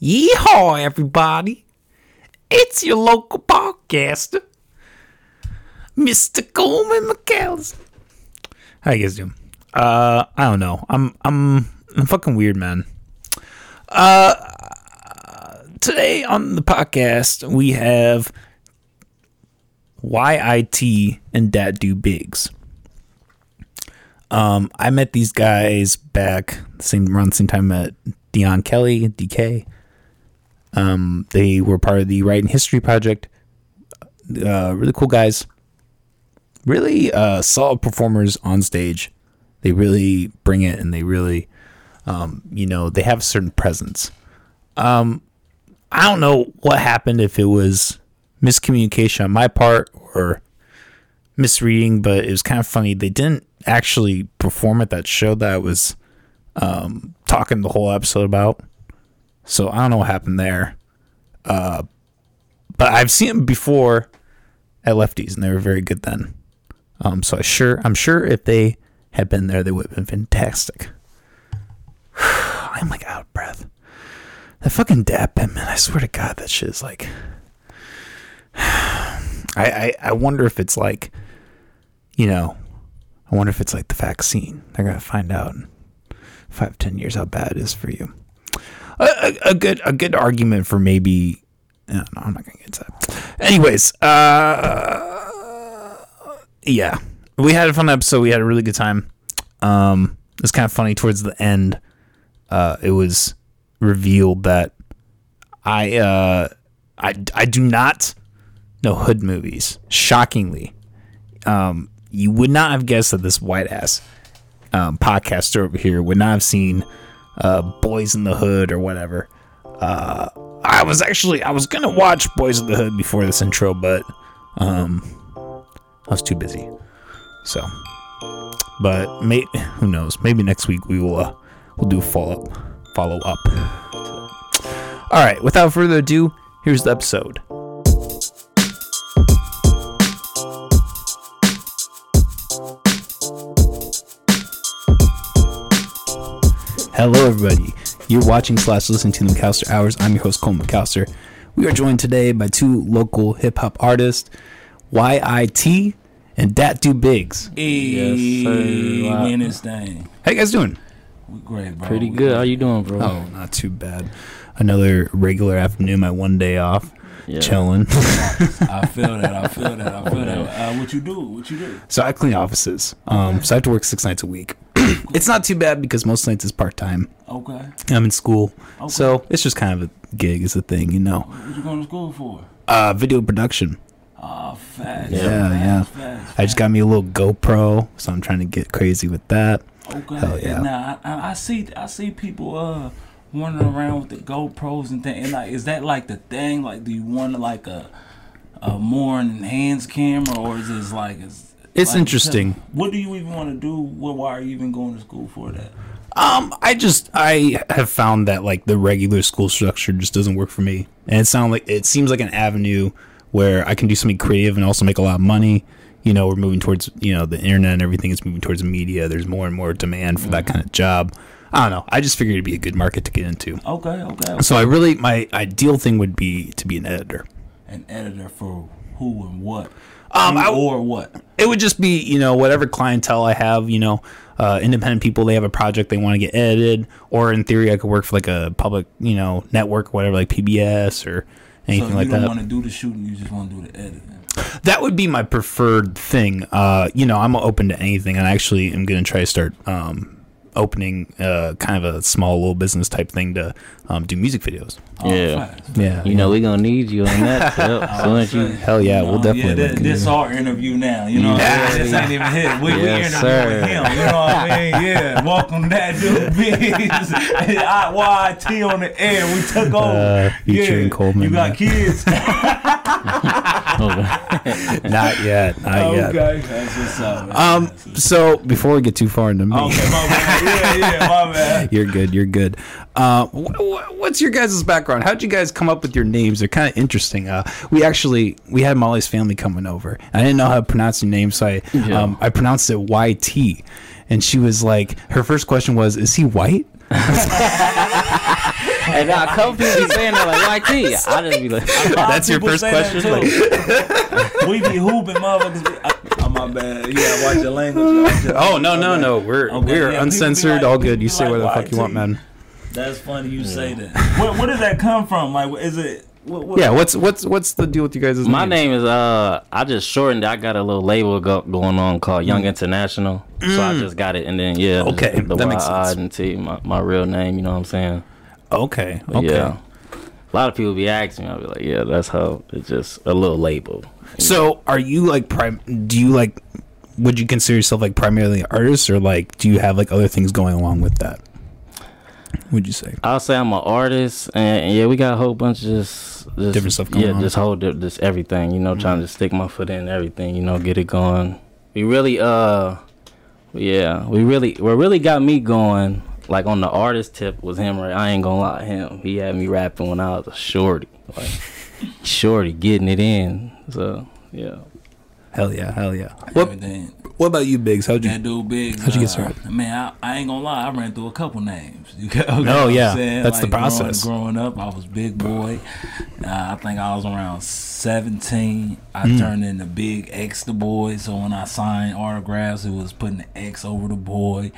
Yeehaw, everybody! It's your local podcaster, Mr. Coleman McAllister. How you guys doing? Uh, I don't know. I'm I'm I'm fucking weird, man. Uh, today on the podcast we have YIT and DatDudeBiggz. Um, I met these guys back same around the same time at Dion Kelly, DK. Um, they were part of the Writing History Project. Uh, really cool guys. Really uh, solid performers on stage. They really bring it, and they really, um, you know, they have a certain presence. Um, I don't know what happened if it was miscommunication on my part or misreading, but it was kind of funny. They didn't actually perform at that show that I was um, talking the whole episode about. So I don't know what happened there. Uh, but I've seen them before at Lefties, and they were very good then. Um, so I sure I'm sure if they had been there, they would have been fantastic. I'm like out of breath. That fucking dab pen, man. I swear to God, that shit is like. I, I I wonder if it's like, you know, I wonder if it's like the vaccine. They're gonna find out in five ten years how bad it is for you a, a, a good a good argument for maybe. No, no, I'm not gonna get into that. Anyways, uh, yeah, we had a fun episode. We had a really good time. Um, it's kind of funny towards the end. Uh, it was revealed that I uh, I I do not know hood movies. Shockingly, um, you would not have guessed that this white ass um, podcaster over here would not have seen uh, Boyz n the Hood or whatever. Uh, I was actually I was gonna watch Boyz n the Hood before this intro, but um, I was too busy. So, but may who knows? Maybe next week we will uh, we'll do a follow up follow up. All right. Without further ado, here's the episode. Hello, everybody. You're watching slash listening to the McAllister Hours. I'm your host, Cole McAllister. We are joined today by two local hip hop artists, YIT and DatDudeBiggz. Yes, sir. Wow. in this thing. How you guys doing? We're great, bro. Pretty good. How you doing, bro? Oh, not too bad. Another regular afternoon, my one day off, Yeah. chilling. I feel that. I feel that. I feel that. Uh, what you do? What you do? so I clean offices. Um, so I have to work six nights a week. it's not too bad because most nights is part time. Okay. I'm in school, Okay. so it's just kind of a gig, is a thing, you know. What you going to school for? Uh, video production. Ah, fast. Yeah, fast, yeah. Fast, I just got me a little GoPro, so I'm trying to get crazy with that. Okay. Hell yeah. Now I, I, I see. I see people uh wandering around with the GoPros and things. And like, is that like the thing? Like, do you want like a a more enhanced camera, or is this like it's It's like, interesting. What do you even want to do? What? Why are you even going to school for that? Um, I just I have found that like the regular school structure just doesn't work for me, and it sounds like it seems like an avenue where I can do something creative and also make a lot of money. You know, we're moving towards you know the internet and everything is moving towards media. There's more and more demand for that kind of job. I don't know. I just figured it'd be a good market to get into. Okay. Okay. okay. So I really my ideal thing would be to be an editor. An editor for who and what? Um, I- or what? it would just be you know whatever clientele I have you know uh, independent people they have a project they want to get edited or in theory I could work for like a public you know network whatever like PBS or anything so like you don't that want to do the shooting, you just want to do the editing. that would be my preferred thing uh, you know I'm open to anything and I actually am gonna try to start um, opening uh, kind of a small little business type thing to um, do music videos Oh, Yeah. facts. yeah You know we're gonna need you on that. Yep. Soon as you, hell yeah we'll Um, definitely Yeah, look this, this our interview now. You know, what I'm saying? this ain't even hit. We, we Yes, interviewing sir. him. You know what I mean? Yeah. Welcome that dude, Biggs. YT on the air. We took over. Uh, featuring yeah. Coleman, You got yeah. kids. not yet not yet okay. That's what's up. um That's so before we get too far into me Okay, my bad. Yeah, yeah, my bad. You're good. You're good. Uh, wh- wh- what's your guys' background? How'd you guys come up with your names? They're kind of interesting. Uh, we actually we had Molly's family coming over. I didn't know how to pronounce your name, so I Yeah. um, I pronounced it Y T, and she was like, her first question was, "Is he white?" and now a couple people be saying that like YT. I just be like, A lot of That's your first question? too. we be hooping, motherfuckers. Be, I, oh my bad. Yeah, watch your language. Watch your Oh no language. no Okay. no! We're Okay, we're yeah, uncensored, like- all good. You say be where the like, fuck you want, man. That's funny you say that. Where, where does that come from? Like, is it? What, what, Yeah, what's what's what's the deal with you guys? my name is uh, I just shortened. it. I got a little label go, going on called Young International, so I just got it, and then yeah, Mm. Okay, the that makes Y I sense. and T, my my real name. You know what I'm saying? Okay, okay. Yeah. A lot of people be asking me. I'll be like, yeah, that's how it's just a little label. So, are you like prime? Do you like? Would you consider yourself like primarily an artist, or like do you have like other things going along with that? Would you say? I'll say I'm an artist, and yeah, we got a whole bunch of just, just Different stuff going yeah, on. Mm-hmm. just it, just everything. You know, trying to stick my foot in everything. You know, get it going. We really, uh, yeah, we really, what really got me going, like on the artist tip, was him. Right, I ain't gonna lie, him. He had me rapping when I was a shorty, like shorty, getting it in. So yeah. Hell yeah, hell yeah. What What about you, Biggs? How'd you? That dude big. How'd you get uh, started? Man, I, I ain't gonna lie. I ran through a couple names. You get, okay, Oh, what yeah. saying? That's the Like, growing- process. Growing, up, I was big boy. Uh, I think I was around 17. I Mm. turned into Big X the boy. So when I signed autographs, it was putting the X over the boy.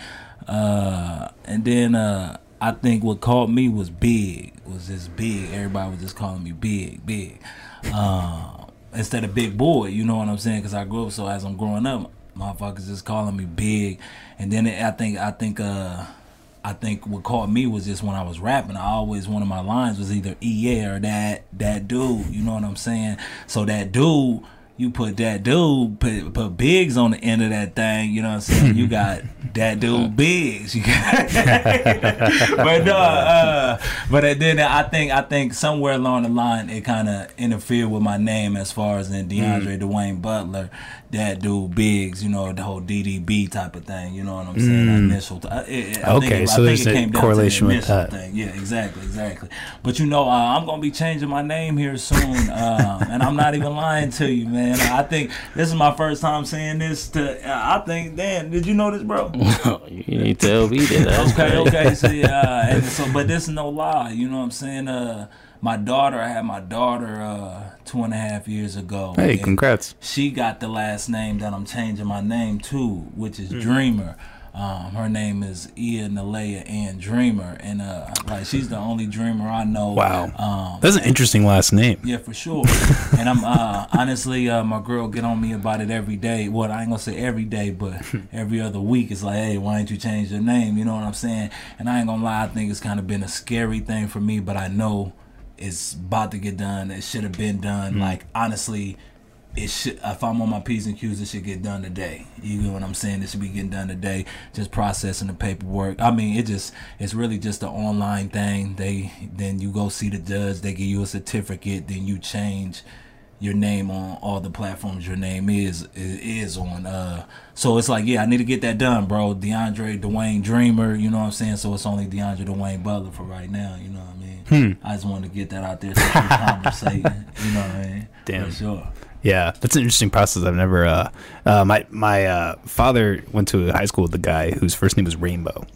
Uh, and then uh, I think what called me was big. Was just big. Everybody was just calling me big, big. Uh, instead of big boy, you know what I'm saying? Because I grew up so as I'm growing up, motherfuckers just calling me big. And then it, I think I think uh I think what caught me was just when I was rapping. I always one of my lines was either EA or that that dude. You know what I'm saying? So that dude. You put that dude, put, put Biggs on the end of that thing, you know what I'm saying? You got that dude Biggs. You got but no, uh, but then I think I think somewhere along the line it kind of interfered with my name as far as in DeAndre Dwayne Butler, that dude Biggs, you know the whole DDB type of thing. You know what I'm saying? Initial. T- I, it, I Okay, think it, so I there's think it a down correlation to the with that. Thing. Yeah, exactly, exactly. But you know, uh, I'm gonna be changing my name here soon, um, and I'm not even lying to you, man. I think this is my first time saying this. To I think, Dan, did you know this, bro? you need to tell me that. Okay, okay. See, uh, and so, but this is no lie. You know what I'm saying? My daughter, I had my daughter uh, two and a half years ago. Hey, congrats. She got the last name that I'm changing my name to, which is Mm-hmm. Dreamer. Um, her name is Ia Nalea Ann Dreamer, and uh, like she's the only dreamer I know. Wow. Um, That's an interesting last name. yeah, for sure. and I'm uh, honestly, uh, my girl get on me about it every day. Well, I ain't gonna say every day, but every other week. It's like, hey, why didn't you change your name? You know what I'm saying? And I ain't gonna lie, I think it's kind of been a scary thing for me, but I know it's about to get done. It should have been done. Mm. Like honestly, it should. If I'm on my p's and q's, it should get done today. You know what I'm saying? It should be getting done today. Just processing the paperwork. I mean, it just it's really just an online thing. They then you go see the judge. They give you a certificate. Then you change your name on all the platforms your name is is on. Uh, so it's like, yeah, I need to get that done, bro. DeAndre Dwayne Dreamer. You know what I'm saying? So it's only DeAndre Dwayne Butler for right now. You know what I mean? Hmm. I just wanted to get that out there so conversating. You know what I mean? Damn. For sure. Yeah, that's an interesting process. I've never. Uh, uh, my my uh, father went to a high school with a guy whose first name was Rainbow.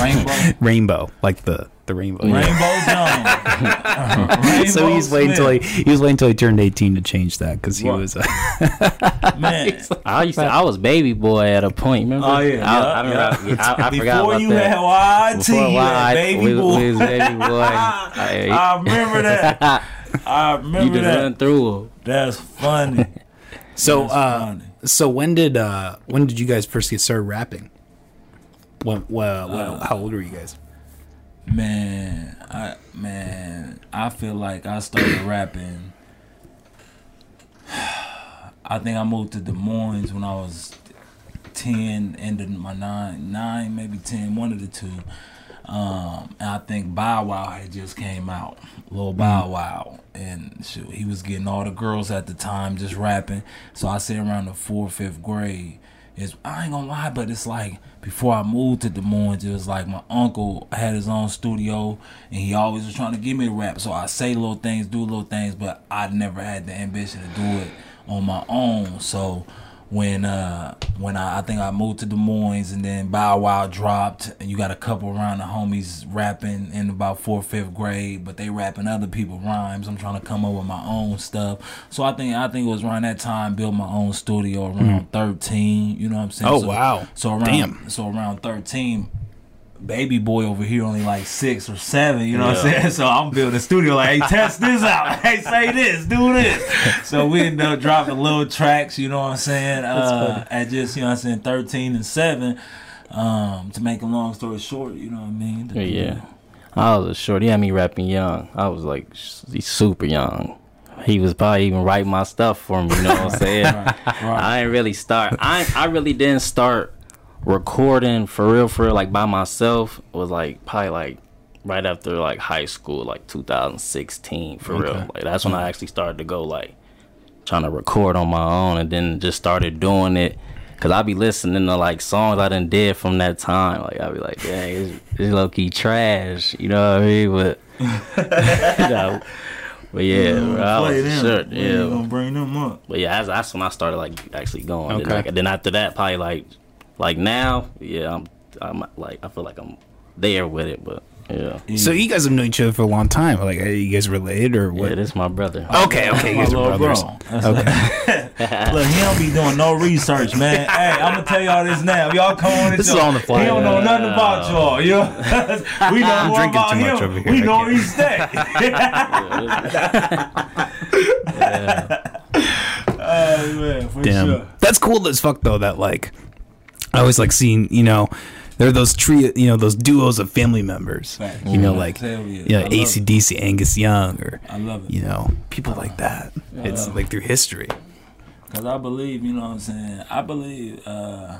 Rainbow. Rainbow, like the the rainbow. Rainbow Jones. Rainbow So he's waiting until he Smith. he was waiting until he turned eighteen to change that because he What? was. Uh, man. I used to, I was baby boy at a point. Remember? Oh yeah, I, yeah, I, remember- yeah. I, I Before forgot about you that. had YT, Before you had YT, baby we- boy. we was baby boy. I- I remember that. I you remember just that. run through 'em. That's funny. so That's uh, funny. so when did uh when did you guys first get started rapping? When well, well Uh, how old were you guys? Man, I man, I feel like I started rapping. I think I moved to Des Moines when I was ten, ended my nine, nine maybe ten, one of the two. Um, and I think Bow Wow had just came out, little Bow Wow, and shoot, he was getting all the girls at the time just rapping. So I say around the fourth, fifth grade. Is I ain't gonna lie, but it's like before I moved to Des Moines, it was like my uncle had his own studio, and he always was trying to get me to rap. So I say little things, do little things, but I never had the ambition to do it on my own. So when uh when I, I think I moved to Des Moines and then Bow Wow dropped and you got a couple around the homies rapping in about fourth fifth grade but they rapping other people rhymes I'm trying to come up with my own stuff so I think I think it was around that time built my own studio around 13 you know what I'm saying Oh, so, wow. so around Damn. so around 13 baby boy over here only like six or seven, you know what I'm saying? So I'm building a studio like, hey, test this out. Hey, say this, do this. So we end up dropping little tracks, you know what I'm saying? Uh, at just, you know what I'm saying, 13 and 7. Um, to make a long story short, you know what I mean? Yeah, yeah. I was a short. He had me rapping young. I was like he's super young. He was probably even writing my stuff for me. You know what I'm saying? Right, right. I didn't really start. I I really didn't start recording for real, for real, like by myself. Was like probably like right after like high school, like 2016, for real. Like that's when I actually started to go like trying to record on my own, and then just started doing it. Cause I'd be listening to like songs I done did from that time. Like I'd be like, dang, it's, it's low key trash. You know what I mean? But you know, but yeah, bro, I was sure, yeah. gonna bring them up. But yeah, that's, that's when I started like actually going. Then, Okay. like, then after that, probably like like now, yeah, I'm I'm like I feel like I'm there with it. But yeah, So you guys have known each other for a long time. Like, are you guys related or what? yeah, what? this my brother. okay, okay, you My guys are little brothers. bro. That's Look, he don't be doing no research, man. hey, I'm gonna tell y'all this now. If y'all come on this, This is on the fly, He don't know yeah. nothing about y'all. You know? we know I'm more drinking about too much him. over here. We I know can't. where he stay. Oh man, for Damn, sure. that's cool as fuck though. That like, I always like seeing you know, there are those trio, you know, those duos of family members. Facts. You know, like Hell yeah. you know. ACDC, Angus Young, or I love it. you know, people like that. It's like through history. Cause I believe, you know what I'm saying. I believe uh,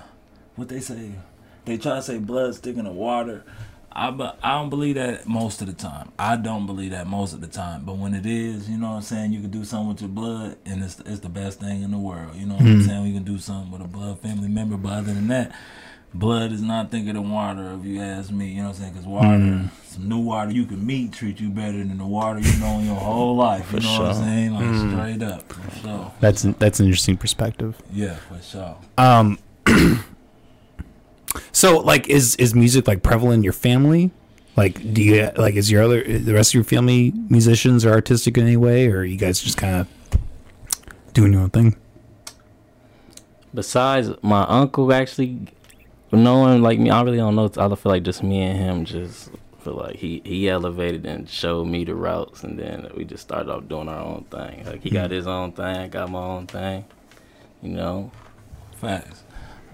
what they say. They try to say blood sticking to water. I be, I don't believe that most of the time. I don't believe that most of the time. But when it is, you know what I'm saying, you can do something with your blood, and it's it's the best thing in the world. You know what I'm mm-hmm. saying? We can do something with a blood family member. But other than that, blood is not thicker than water. If you ask me, you know what I'm saying? Because water, mm-hmm. some new water you can meet treat you better than the water you know in your whole life. You For know what I'm saying? Like mm-hmm. straight up. For sure. That's an, that's an interesting perspective. Yeah, for sure. Um, so like, is is music like prevalent in your family? Like, do you like is your other the rest of your family musicians or artistic in any way, or are you guys just kind of doing your own thing? Besides my uncle, actually no one like me, I really don't know. I feel like just me and him just feel like he he elevated and showed me the routes, and then we just started off doing our own thing. Like he got hmm. his own thing, I got my own thing. You know, Facts.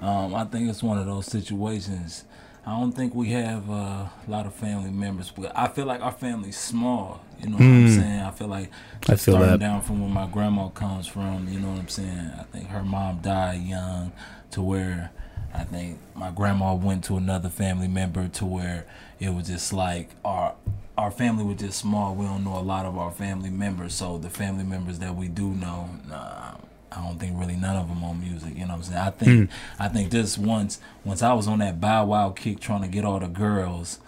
Um, I think it's one of those situations. I don't think we have uh, a lot of family members, but I feel like our family's small. You know what I'm Mm. saying? I feel like I feel starting that. down from where my grandma comes from. You know what I'm saying? I think her mom died young, to where I think my grandma went to another family member, to where it was just like our our family was just small. We don't know a lot of our family members, so the family members that we do know, nah, I don't think really none of them on music. You know what I'm saying? I think hmm. I think just once once I was on that Bow Wow kick trying to get all the girls.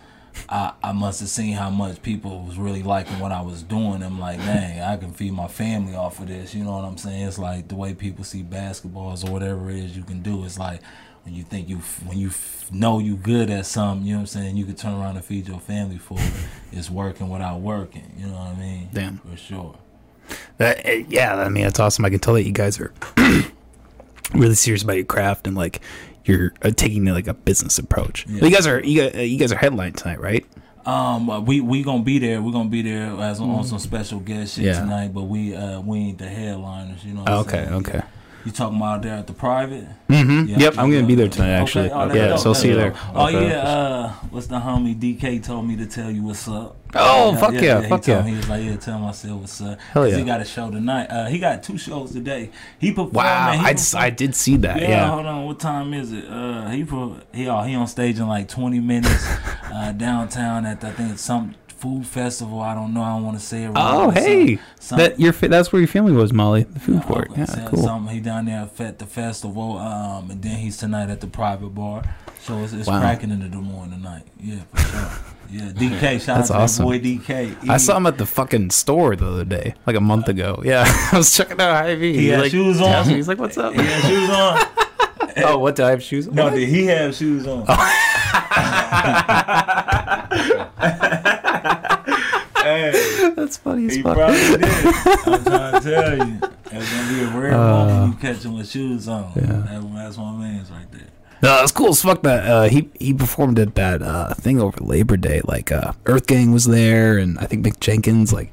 I, I must have seen how much people was really liking what I was doing. I'm like, dang, I can feed my family off of this. You know what I'm saying? It's like the way people see basketballs or whatever it is you can do. It's like when you think you when you f- know you good at something. You know what I'm saying? You can turn around and feed your family for it. It's working without working. You know what I mean? Damn. for sure. That, uh, yeah, I mean that's awesome. I can tell that you guys are really serious about your craft and like you're uh, taking like a business approach. Yeah. You guys are you guys, uh, you guys are headline tonight, right? Um, uh, we we gonna be there. We're gonna be there as on some special guest shit Yeah. tonight. But we uh we ain't the headliners. You know. What I'm okay, saying? okay. You talking about there at the private? Mm-hmm. Yeah. Yep, I'm gonna be there tonight actually. Okay. Oh, yeah, dope. so I'll see you there. Oh Okay. yeah, uh, what's the homie DK told me to tell you what's up. Oh, fuck yeah, he fuck told yeah. Me, he was like, yeah, tell myself what's up. Hell yeah. He got a show tonight. Uh, he got two shows today. He performed. Wow, he I, I did see that. yeah, Yeah. hold on. What time is it? Uh, he pro- he uh, he on stage in like 20 minutes uh, downtown at the, I think it's some food festival. I don't know. I don't want to say it. Oh, wrong. Some- hey, that your that's where your family was, Molly. The food Oh, court. Yeah, cool. Something he down there at the festival, um, and then he's tonight at the private bar. So it's, it's Wow. cracking into the Des Moines tonight. Yeah, for sure. Yeah, DK. Shout That's out to awesome. boy DK. I saw him at the fucking store the other day, like a month ago. Yeah, I was checking out Hy-Vee. He had like, shoes on? me. He's like, "What's up?" He had shoes on. Oh, what? Do I have shoes on? No, did he have shoes on? Hey, That's funny as he fuck. probably did. I'm trying to tell you. It's gonna be a rare moment you catch him with shoes on. Uh, Yeah. That- that's my man's right there. No, it's cool as fuck that uh, he he performed at that uh, thing over Labor Day. Like uh, EarthGang was there, and I think Mick Jenkins. Like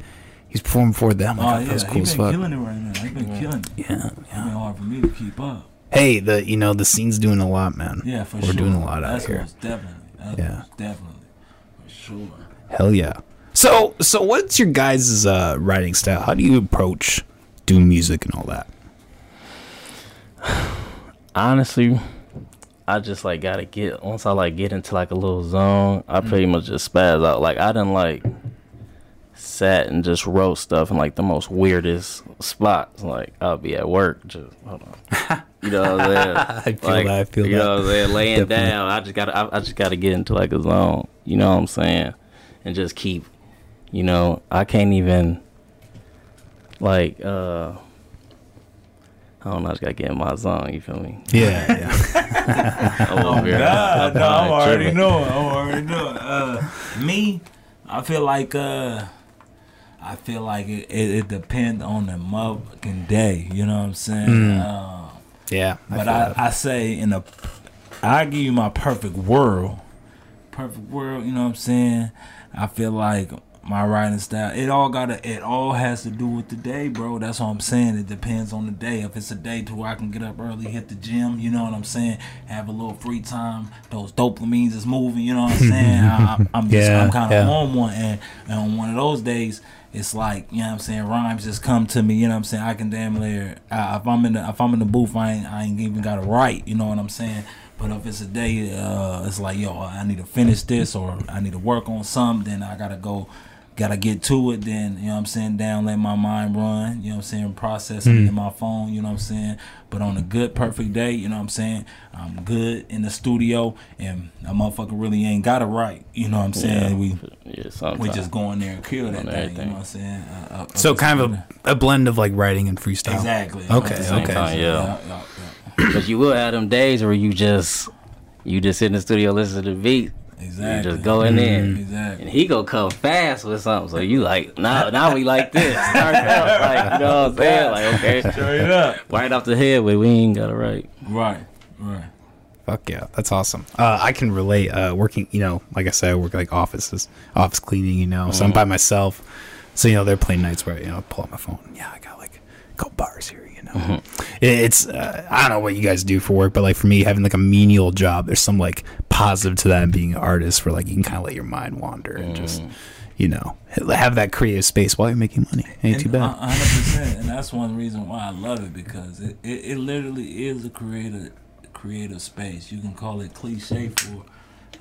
he's performed for them. Like, Oh yeah, that was he cool been as fuck. killing it right now. He's been killing it. Yeah, It's yeah. been hard for me to keep up. Hey, the you know the scene's doing a lot, man. Yeah, for sure. We're doing a lot out That's here. most definitely. That's Yeah. most definitely. For sure. Hell yeah. So so what's your guys' uh, writing style? How do you approach doing music and all that? honestly, I just like gotta get once I like get into like a little zone, I pretty much just spaz out. Like I didn't like sat and just wrote stuff in like the most weirdest spots. Like I'll be at work, just hold on. You know what I'm saying? I feel like, that. I feel you that. know what I'm saying? Laying Definitely. down. I just gotta I, I just gotta get into like a zone. You know what I'm saying? And just keep you know, I can't even like uh I don't know, I just gotta get in my zone, you feel me? Yeah, yeah. I'm over. God, no, I'm I'm already tripping. knowing. I'm already knowing. Uh, me, I feel like uh, I feel like it, it, it depends on the motherfucking day. You know what I'm saying? Mm. Uh, yeah. but feel I. I say in a, I give you my perfect world, perfect world. You know what I'm saying? I feel like my writing style. It all gotta. It all has to do with the day, bro. That's what I'm saying. It depends on the day. If it's a day to where I can get up early, hit the gym. You know what I'm saying? Have a little free time. Those dopamines is moving. You know what I'm saying? I, I'm just. Yeah, I'm kind of yeah. on one, and, and on one of those days. It's like you know what I'm saying. Rhymes just come to me. You know what I'm saying. I can damn near uh, if I'm in the if I'm in the booth, I ain't I ain't even got to write. You know what I'm saying. But if it's a day, uh, it's like yo, I need to finish this or I need to work on something. Then I gotta go, gotta get to it. Then you know what I'm saying. Down, let my mind run. You know what I'm saying. Process it in my phone. You know what I'm saying. But on a good, perfect day, you know what I'm saying. I'm good in the studio, and a motherfucker really ain't gotta write. You know what I'm saying. We yeah, we just go in there and kill that On thing. You know what I'm saying? Uh, uh, so uh, kind of a, a blend of like writing and freestyle. exactly. Okay, At okay. time, Yeah. yeah, yeah, yeah. But you will have them days where you just you just sit in the studio listen to the beat. Exactly. You just go in there. And Exactly. he go come fast with something, so you like now now we like this. Start out like you know what I'm saying? Like okay, Straight up. right off the head, but we ain't got it right. Right. Right. Fuck yeah, that's awesome. Uh, I can relate. Uh, working, you know, like I said, I work like offices, office cleaning. You know, so I'm by myself. So you know, they're playing nights where you know, I pull out my phone. Yeah, I got like a couple bars here. It- it's uh, I don't know what you guys do for work, but like for me, having like a menial job, there's some like positive to that. And being an artist, where like you can kind of let your mind wander and just, you know, have that creative space while you're making money. Ain't too bad. hundred percent, and that's one reason why I love it because it, it, it literally is a creative creative space. You can call it cliche for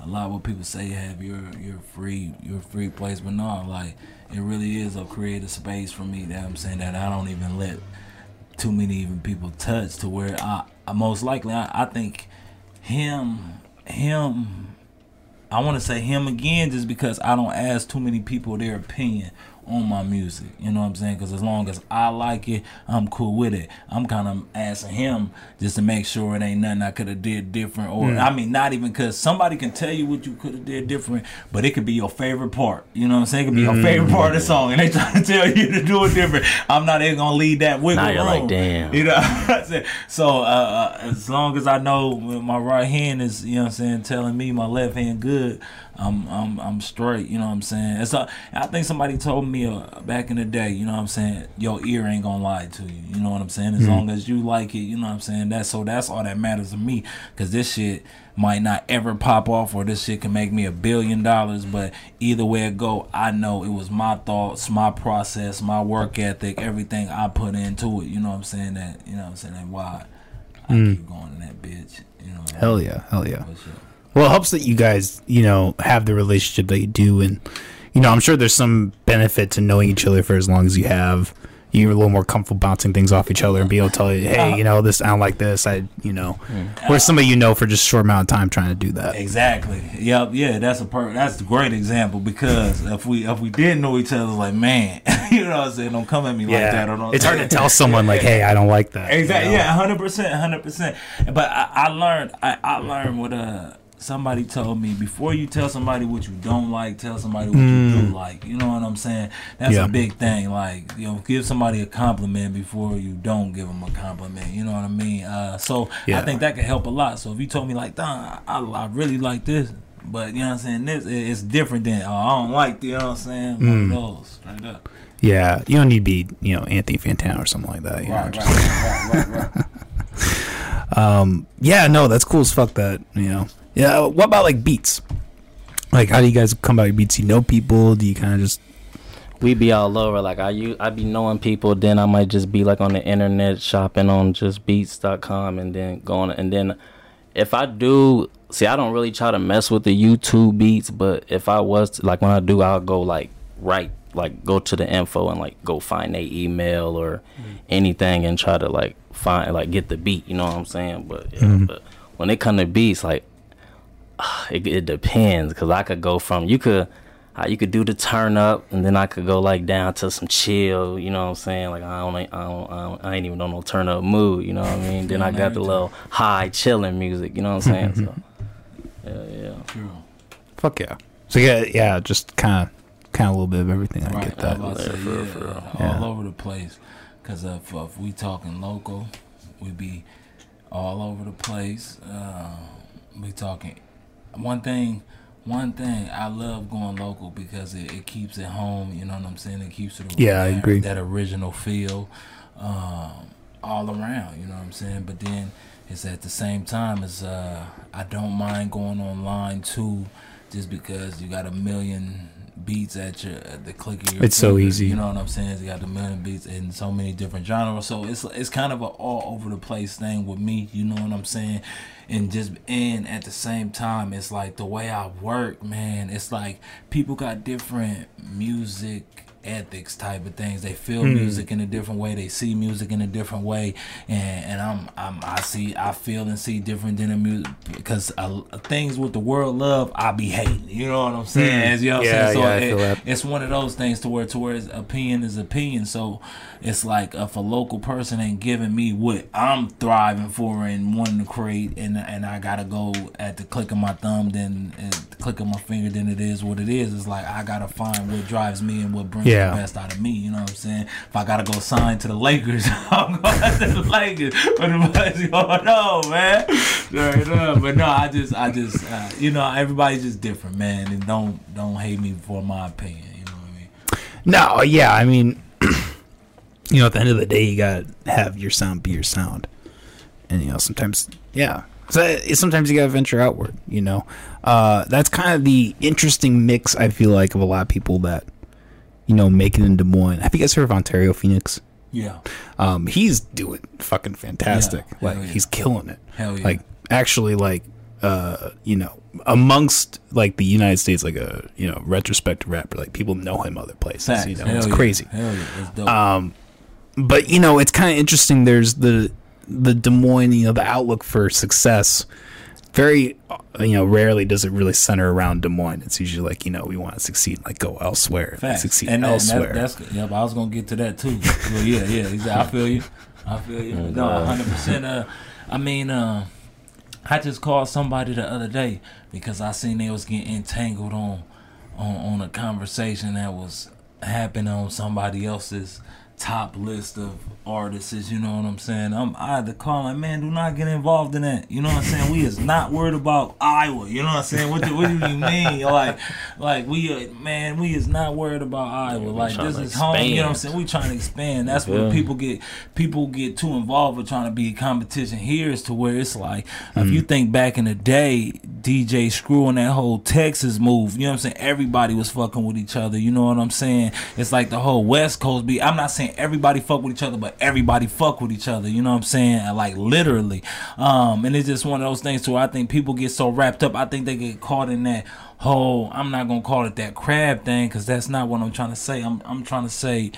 a lot of what people say you have your your free your free place, but no, like it really is a creative space for me. That I'm saying that I don't even let too many even people touch to where I, I most likely I, I think him him I want to say him again just because I don't ask too many people their opinion on my music. You know what I'm saying? Because as long as I like it, I'm cool with it. I'm kind of asking him just to make sure it ain't nothing I could have did different. Or I mean, not even because somebody can tell you what you could have did different, but it could be your favorite part. You know what I'm saying? It could be your favorite part of the song, and they trying to tell you to do it different. I'm not even gonna leave that wiggle Now you're like, damn. You know what I'm saying? So uh, uh, as long as I know my right hand is, you know what I'm saying, telling me my left hand good, I'm I'm I'm straight. You know what I'm saying? It's uh, I think somebody told me uh, back in the day. You know what I'm saying? Your ear ain't gonna lie to you. You know what I'm saying? As long as you like it, you know what I'm saying. That's so that's all that matters to me. Cause this shit might not ever pop off, or this shit can make me a billion dollars. But either way it go, I know it was my thoughts, my process, my work ethic, everything I put into it. You know what I'm saying? That you know what I'm saying? That why I keep going in that bitch. You know. Hell yeah, hell yeah. Well, it helps that you guys, you know, have the relationship that you do, and you know, I'm sure there's some benefit to knowing each other for as long as you have. you're a little more comfortable bouncing things off each other and be able to tell you, hey, you know, this I don't like this. I, you know, or somebody you know for just a short amount of time trying to do that. Exactly. Yep. Yeah. That's a per- That's a great example because if we if we didn't know each other, like man, you know what I'm saying? Don't come at me like that. Or don't, it's hard to tell someone like, hey, I don't like that. you Exactly. know? Yeah. Hundred percent. Hundred percent. But I, I learned. I, I learned what uh somebody told me before you tell somebody what you don't like, tell somebody what you do like. You know what I'm saying? That's Mm. Yeah. a big thing. Like you know, give somebody a compliment before you don't give them a compliment. You know what I mean? Uh, so I think that could help a lot. So if you told me like, I, I really like this. But you know what I'm saying? This it's different than oh, I don't like you know what I'm saying? One Mm. those. Straight up. Yeah, you don't need to be, you know, Anthony Fantano or something like that. You know, Right, just- right, right, right, right. Um, yeah, no, that's cool as fuck. That you know, yeah. Uh, what about like beats? Like, how do you guys come about your beats? You know people? Do you kind of just we be all over. Like I I be knowing people. Then I might just be like on the internet shopping on just beats.com and then going and then if I do see I don't really try to mess with the YouTube beats, but if I was to, like when I do I'll go like right like go to the info and like go find their email or mm. anything and try to like find like get the beat, you know what I'm saying? But yeah, mm-hmm. but when it come to beats like it, it depends because I could go from you could how you could do the turn up and then I could go like down to some chill, you know what I'm saying? Like I don't I don't, I, don't, I ain't even on no turn up mood, you know what I mean? Then I got the little high chilling music, you know what I'm saying? So yeah, yeah. True. fuck yeah? So yeah, yeah, just kind of, kind of a little bit of everything. I Right, get that. was about to say, For real, yeah, all over the place. Cause if, if we talking local, we be all over the place. Uh, we talking one thing. One thing I love going local because it, it keeps it home. You know what I'm saying? It keeps it Yeah, I agree. That original feel, um, all around. You know what I'm saying? But then it's at the same time as uh, I don't mind going online too, just because you got a million beats at your at the click of your It's so easy. You know what I'm saying? You got the million beats in so many different genres. So it's it's kind of an all over the place thing with me. You know what I'm saying? And just and at the same time, it's like the way I work, man. It's like people got different music ethics type of things. They feel Hmm. music in a different way. They see music in a different way, and and I'm I'm I see I feel and see different than the music because uh, things with the world love I be hating. You know what I'm saying? As you know what Hmm. Yeah, I'm saying? So yeah, it- it's one of those things to where to where it's opinion is opinion. So it's like if a local person ain't giving me what I'm thriving for and wanting to create, and and I gotta go at the click of my thumb, then the click of my finger, then it is what it is. It's like I gotta find what drives me and what brings Yeah. the best out of me. You know what I'm saying? If I gotta go sign to the Lakers, I'm going to the Lakers. But the going on, man. Up. But no, I just, I just, uh, you know, everybody's just different, man. And don't, don't hate me for my opinion. You know what I mean? No, yeah, I mean, you know, at the end of the day, you gotta have your sound be your sound, and you know, sometimes, yeah, so it- sometimes you gotta venture outward. You know, uh, that's kind of the interesting mix. I feel like of a lot of people that, you know, make it in Des Moines. Have you guys heard of Ontario Phoenix? Yeah. Um, he's doing fucking fantastic. Yeah, like yeah. he's killing it. Hell yeah. Like actually, like uh, you know, amongst like the United States, like a you know retrospective rapper, like people know him other places. Facts. You know, Hell it's yeah. crazy. Hell yeah. It's dope. Um, but you know, it's kind of interesting. There's the the Des Moines, you know, the outlook for success. Very, uh, you know, rarely does it really center around Des Moines. It's usually like, you know, we want to succeed, like go elsewhere, Facts. succeed and, and elsewhere. That, that's yep. I was gonna get to that too. well, yeah, yeah. Exactly. I feel you. I feel you. No, God. hundred percent. Uh, I mean, uh, I just called somebody the other day because I seen they was getting entangled on, on, on a conversation that was happening on somebody else's top list of artists. You know what I'm saying? I'm I had to call like, man, do not get involved in that. You know what I'm saying? We is not worried about Iowa. You know what I'm saying? What, do- what do you mean? Like, like we, uh, man, we is not worried about Iowa. we like this is home. You know what I'm saying? We trying to expand. That's Yeah. where people get people get too involved with trying to be a competition. Here is to where it's like if you think back in the day, DJ Screw and that whole Texas move. You know what I'm saying? Everybody was fucking with each other. You know what I'm saying? It's like the whole West Coast be. I'm not saying everybody fuck with each other, but everybody fuck with each other. You know what I'm saying? Like literally. Um, and it's just one of those things where I think people get so wrapped up. I think they get caught in that whole. I'm not gonna call it that crab thing because that's not what I'm trying to say. I'm I'm trying to say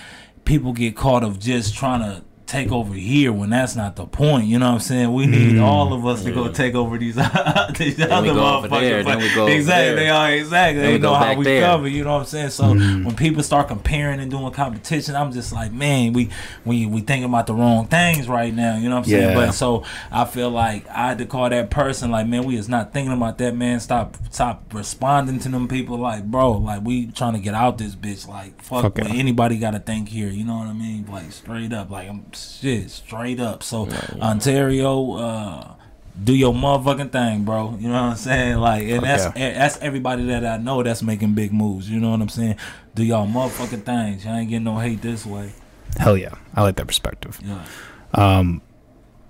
people get caught of just trying to take over here when that's not the point. You know what I'm saying? We need mm. all of us to go take over these, these other we go over there, motherfuckers. then we go over exactly, there. they are exactly. Then They know how we there. cover. You know what I'm saying? So mm. when people start comparing and doing competition, I'm just like, man, we we we thinking about the wrong things right now. You know what I'm saying? Yeah. But so I feel like I had to call that person like, man, we is not thinking about that, man. Stop stop responding to them people like, bro, like we trying to get out this bitch. Like, fuck, Fuck what anybody got to think here. You know what I mean? Like straight up, like I'm shit straight up. So Ontario, uh, do your motherfucking thing, bro. You know what I'm saying? Like, and Fuck that's that's everybody that I know that's making big moves. You know what I'm saying? Do y'all motherfucking things. Y'all ain't getting no hate this way. Hell yeah, I like that perspective. Yeah. Um,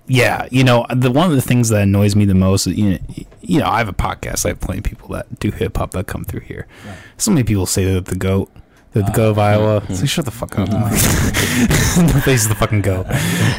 yeah, you know, the one of the things that annoys me the most, is, you know, you know, I have a podcast. I have plenty of people that do hip hop that come through here. Right. So many people say they're the goat. They're the goat of Iowa. It's like, shut the fuck up. Nobody's the fucking goat.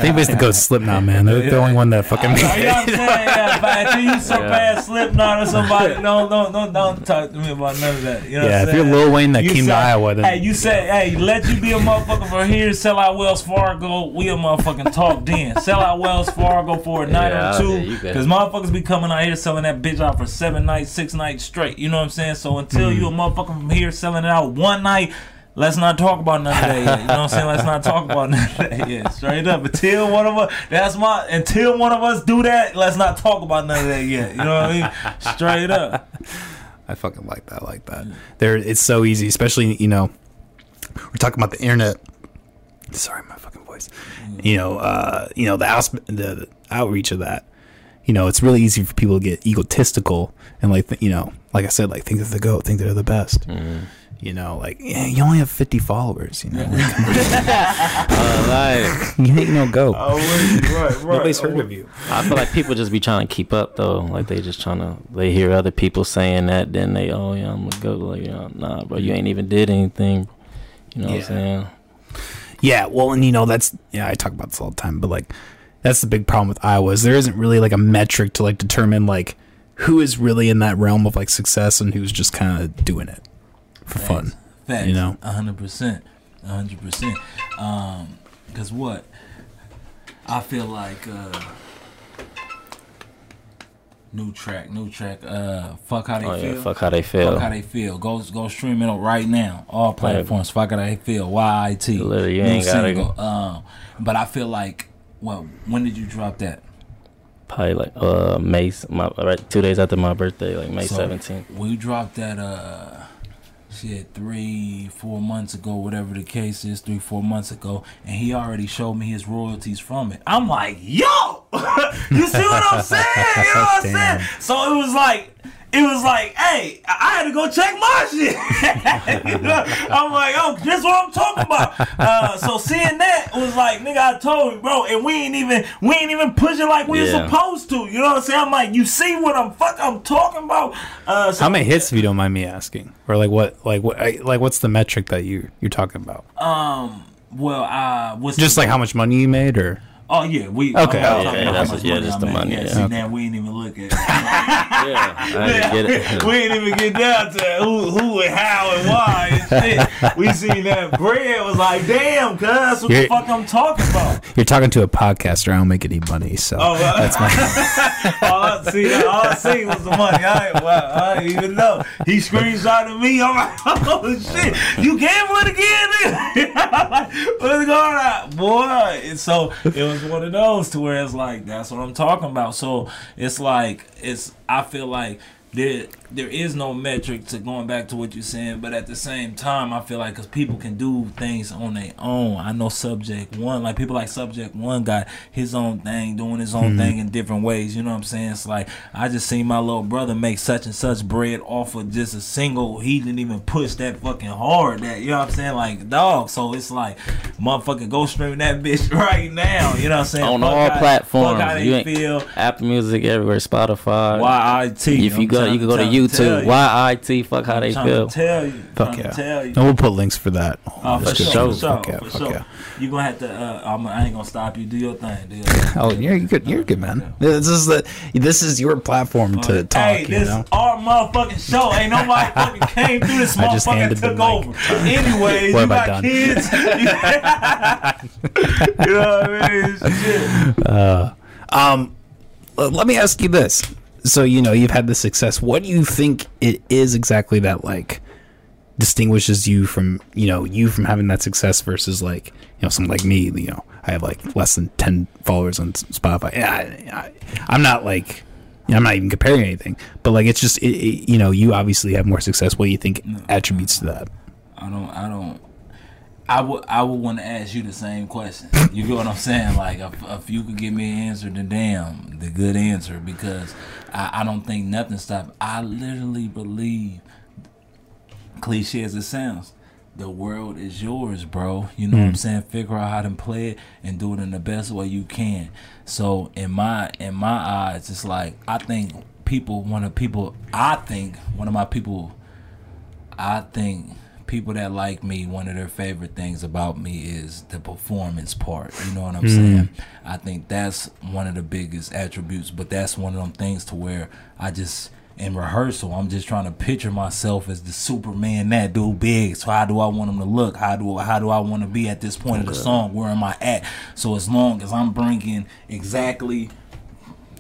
Anybody's the goat Slipknot, man. They're the only one that fucking You know made what I'm saying? Yeah, but until you surpass Slipknot or somebody, don't don't don't don't talk to me about none of that. You know Yeah, what if I'm you're saying? Lil Wayne that You came to Iowa, then hey, you said, hey, let you be a motherfucker for here, sell out Wells Fargo. We a motherfucking talk then. Sell out Wells Fargo for a night Yeah, or two, yeah, you got because it. motherfuckers be coming out here selling that bitch out for seven nights, six nights straight. You know what I'm saying? So until you a Mm. motherfucker from here selling it out one night. Let's not talk about none of that yet. You know what I'm saying? Let's not talk about none of that yet. Straight up. Until one of us, that's my, until one of us do that, let's not talk about none of that yet. You know what I mean? Straight up. I fucking like that. I like that. There, it's so easy, especially you know, we're talking about the internet. Sorry, my fucking voice. You know, uh, you know the, aus- the outreach of that. You know, it's really easy for people to get egotistical and like th- you know, like I said, like think they're the goat, think they're the best. You know, like yeah, you only have fifty followers. You know, Uh, like, you ain't no goat. right, right. Nobody's heard of you. I feel like people just be trying to keep up though. Like they just trying to. They hear other people saying that, then they, oh yeah, I'm gonna go. Like, you know, nah, bro, you ain't even did anything. You know what Yeah. I'm saying? Yeah, well, and you know that's yeah, I talk about this all the time, but like that's the big problem with Iowa is there isn't really like a metric to like determine like who is really in that realm of like success and who's just kind of doing it for fun. Facts. You know? a hundred percent, a hundred percent. Um, cause what? I feel like uh, new track, new track. Uh, fuck how they Oh feel. yeah, fuck how they feel. Fuck how they feel. Go go stream it right now. All platforms. Fuck how they feel. YIT. Literally, you New ain't gotta single. Um, but I feel like, well, when did you drop that? Probably like uh May, my right two days after my birthday, like May So, seventeenth. We dropped that uh shit three, four months ago, whatever the case is, three, four months ago, and he already showed me his royalties from it. I'm like, yo, you see what I'm saying? You know what I'm Damn. saying? So it was like. It was like, hey, I had to go check my shit. You know? I'm like, oh, this is what I'm talking about. Uh, so seeing that was like, nigga, I told you, bro, and we ain't even, we ain't even pushing like we Yeah. were supposed to. You know what I'm saying? I'm like, you see what I'm fuck, I'm talking about. Uh, so How many hits, if you don't mind me asking, or like what, like what, like what's the metric that you you're talking about? Um. Well, uh, what's Just like how much money you made, or Oh yeah, we Okay, I'm okay, that's how yeah, money just the money, Yeah, yeah. see, Okay. now we ain't even look at. Yeah, I didn't get it. we ain't even get down to who, who, and how, and why and shit. We seen that bread was like, damn, cuz that's what the You're- fuck I'm talking about. you're talking to a podcaster. I don't make any money, so Oh, uh, that's my. all I see, all I see was the money. I well, I ain't even know. He screenshotted me. I'm like, oh shit, you gambling again? what's going on, boy? And so it was one of those to where it's like, that's what I'm talking about. So it's like, it's. I feel like there there is no metric to going back to what you're saying, but at the same time, I feel like because people can do things on their own. I know Subject One, like people like Subject One got his own thing, doing his own hmm. thing in different ways. You know what I'm saying? It's like I just seen my little brother make such and such bread off of just a single. He didn't even push that fucking hard. That you know what I'm saying? Like dog. So it's like motherfucker, go stream that bitch right now. You know what I'm saying? On Fuck all how- platforms. You ain't- feel. Apple Music everywhere, Spotify. YIT. If you go, you can go to tell- trying to you. Y I T. Fuck how they trying feel. to tell you. Fuck yeah. to tell you. And we'll put links for that. Oh, for sure, the for sure, Fuck yeah, for fuck sure. yeah. You gonna have to. Uh, I'm, I ain't gonna stop you. Do your thing. Do your thing. Oh, you're good. You're good, man. This is the this is your platform to talk. hey, you this know. our motherfucking show. Ain't nobody fucking came through this I just motherfucker took mic. over. Anyways, What you have I got done? kids. you know what I mean? Shit. Um, uh, let me ask you this. So you know you've had the success. What do you think it is exactly that like distinguishes you from you know you from having that success versus like you know someone like me? You know I have like less than ten followers on Spotify. Yeah, I, I, I'm not like. I'm not even comparing anything, but like it's just it, it, you know you obviously have more success. What do you think attributes to that? I don't. I don't. I would. I would want to ask you the same question. You get what I'm saying? Like, if, if you could give me an answer, then damn, the good answer, because I, I don't think nothing stopped. I literally believe, cliche as it sounds, the world is yours, bro. You know what I'm hmm. saying? Figure out how to play it and do it in the best way you can. So in my in my eyes, it's like I think people. One of people. I think one of my people. I think people that like me, one of their favorite things about me is the performance part. You know what I'm hmm. saying? I think that's one of the biggest attributes, but that's one of them things to where I just in rehearsal, I'm just trying to picture myself as the Superman that dude big. So how do I want him to look? How do how do I want to be at this point of the song? Where am I at? So as long as I'm bringing exactly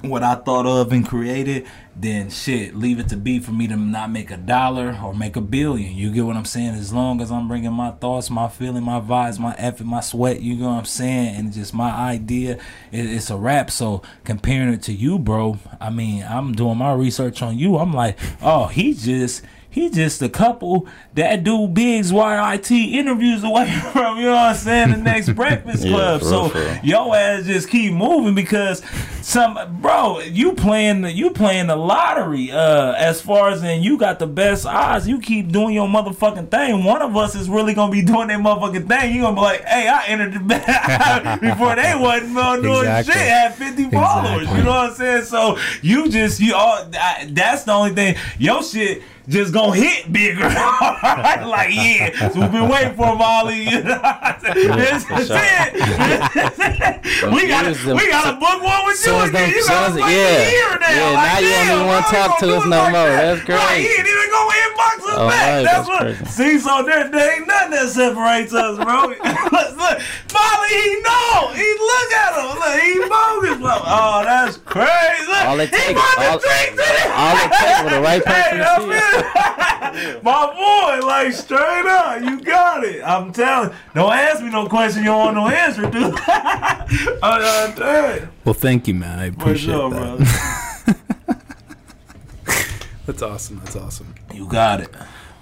what I thought of and created, then shit, leave it to be for me to not make a dollar or make a billion. You get what I'm saying? As long as I'm bringing my thoughts, my feeling, my vibes, my effort, my sweat, you know what I'm saying? And just my idea, it, it's a wrap. So comparing it to you, bro, I mean, I'm doing my research on you. I'm like, oh, he just. He just a couple DatDudeBiggz YIT interviews away from, you know what I'm saying, the next Breakfast Club. real, so real. your ass just keep moving because some bro, you playing the you playing the lottery. Uh, as far as in you got the best odds, you keep doing your motherfucking thing. One of us is really gonna be doing that motherfucking thing. You gonna be like, hey, I entered the bet before they wasn't uh, doing Exactly. shit. Had fifty followers. Exactly. You know what I'm saying? So you just you all I, that's the only thing. Your shit. Just gonna hit bigger, like yeah. So we've been waiting for Molly. You know? This is it. we got Use them- we got to book one with you soon as again. You got to like yeah. a year now. Yeah, like, now you don't even wanna talk to us no like more. that? That's Right, crazy. he ain't even gonna inbox us Oh, back. right, that's, that's what. crazy. See, so there, there ain't nothing that separates us, bro. look, look, Molly, he know. He look at him. Look, he bogus. Oh, that's crazy. All it he takes- the all- drinks in it. all it takes for the right person to see My boy, like straight up, you got it. I'm telling. Don't ask me no question you don't want no answer to. I'm uh, telling. Well, thank you, man. I appreciate sure, that. That's awesome. That's awesome. You got it.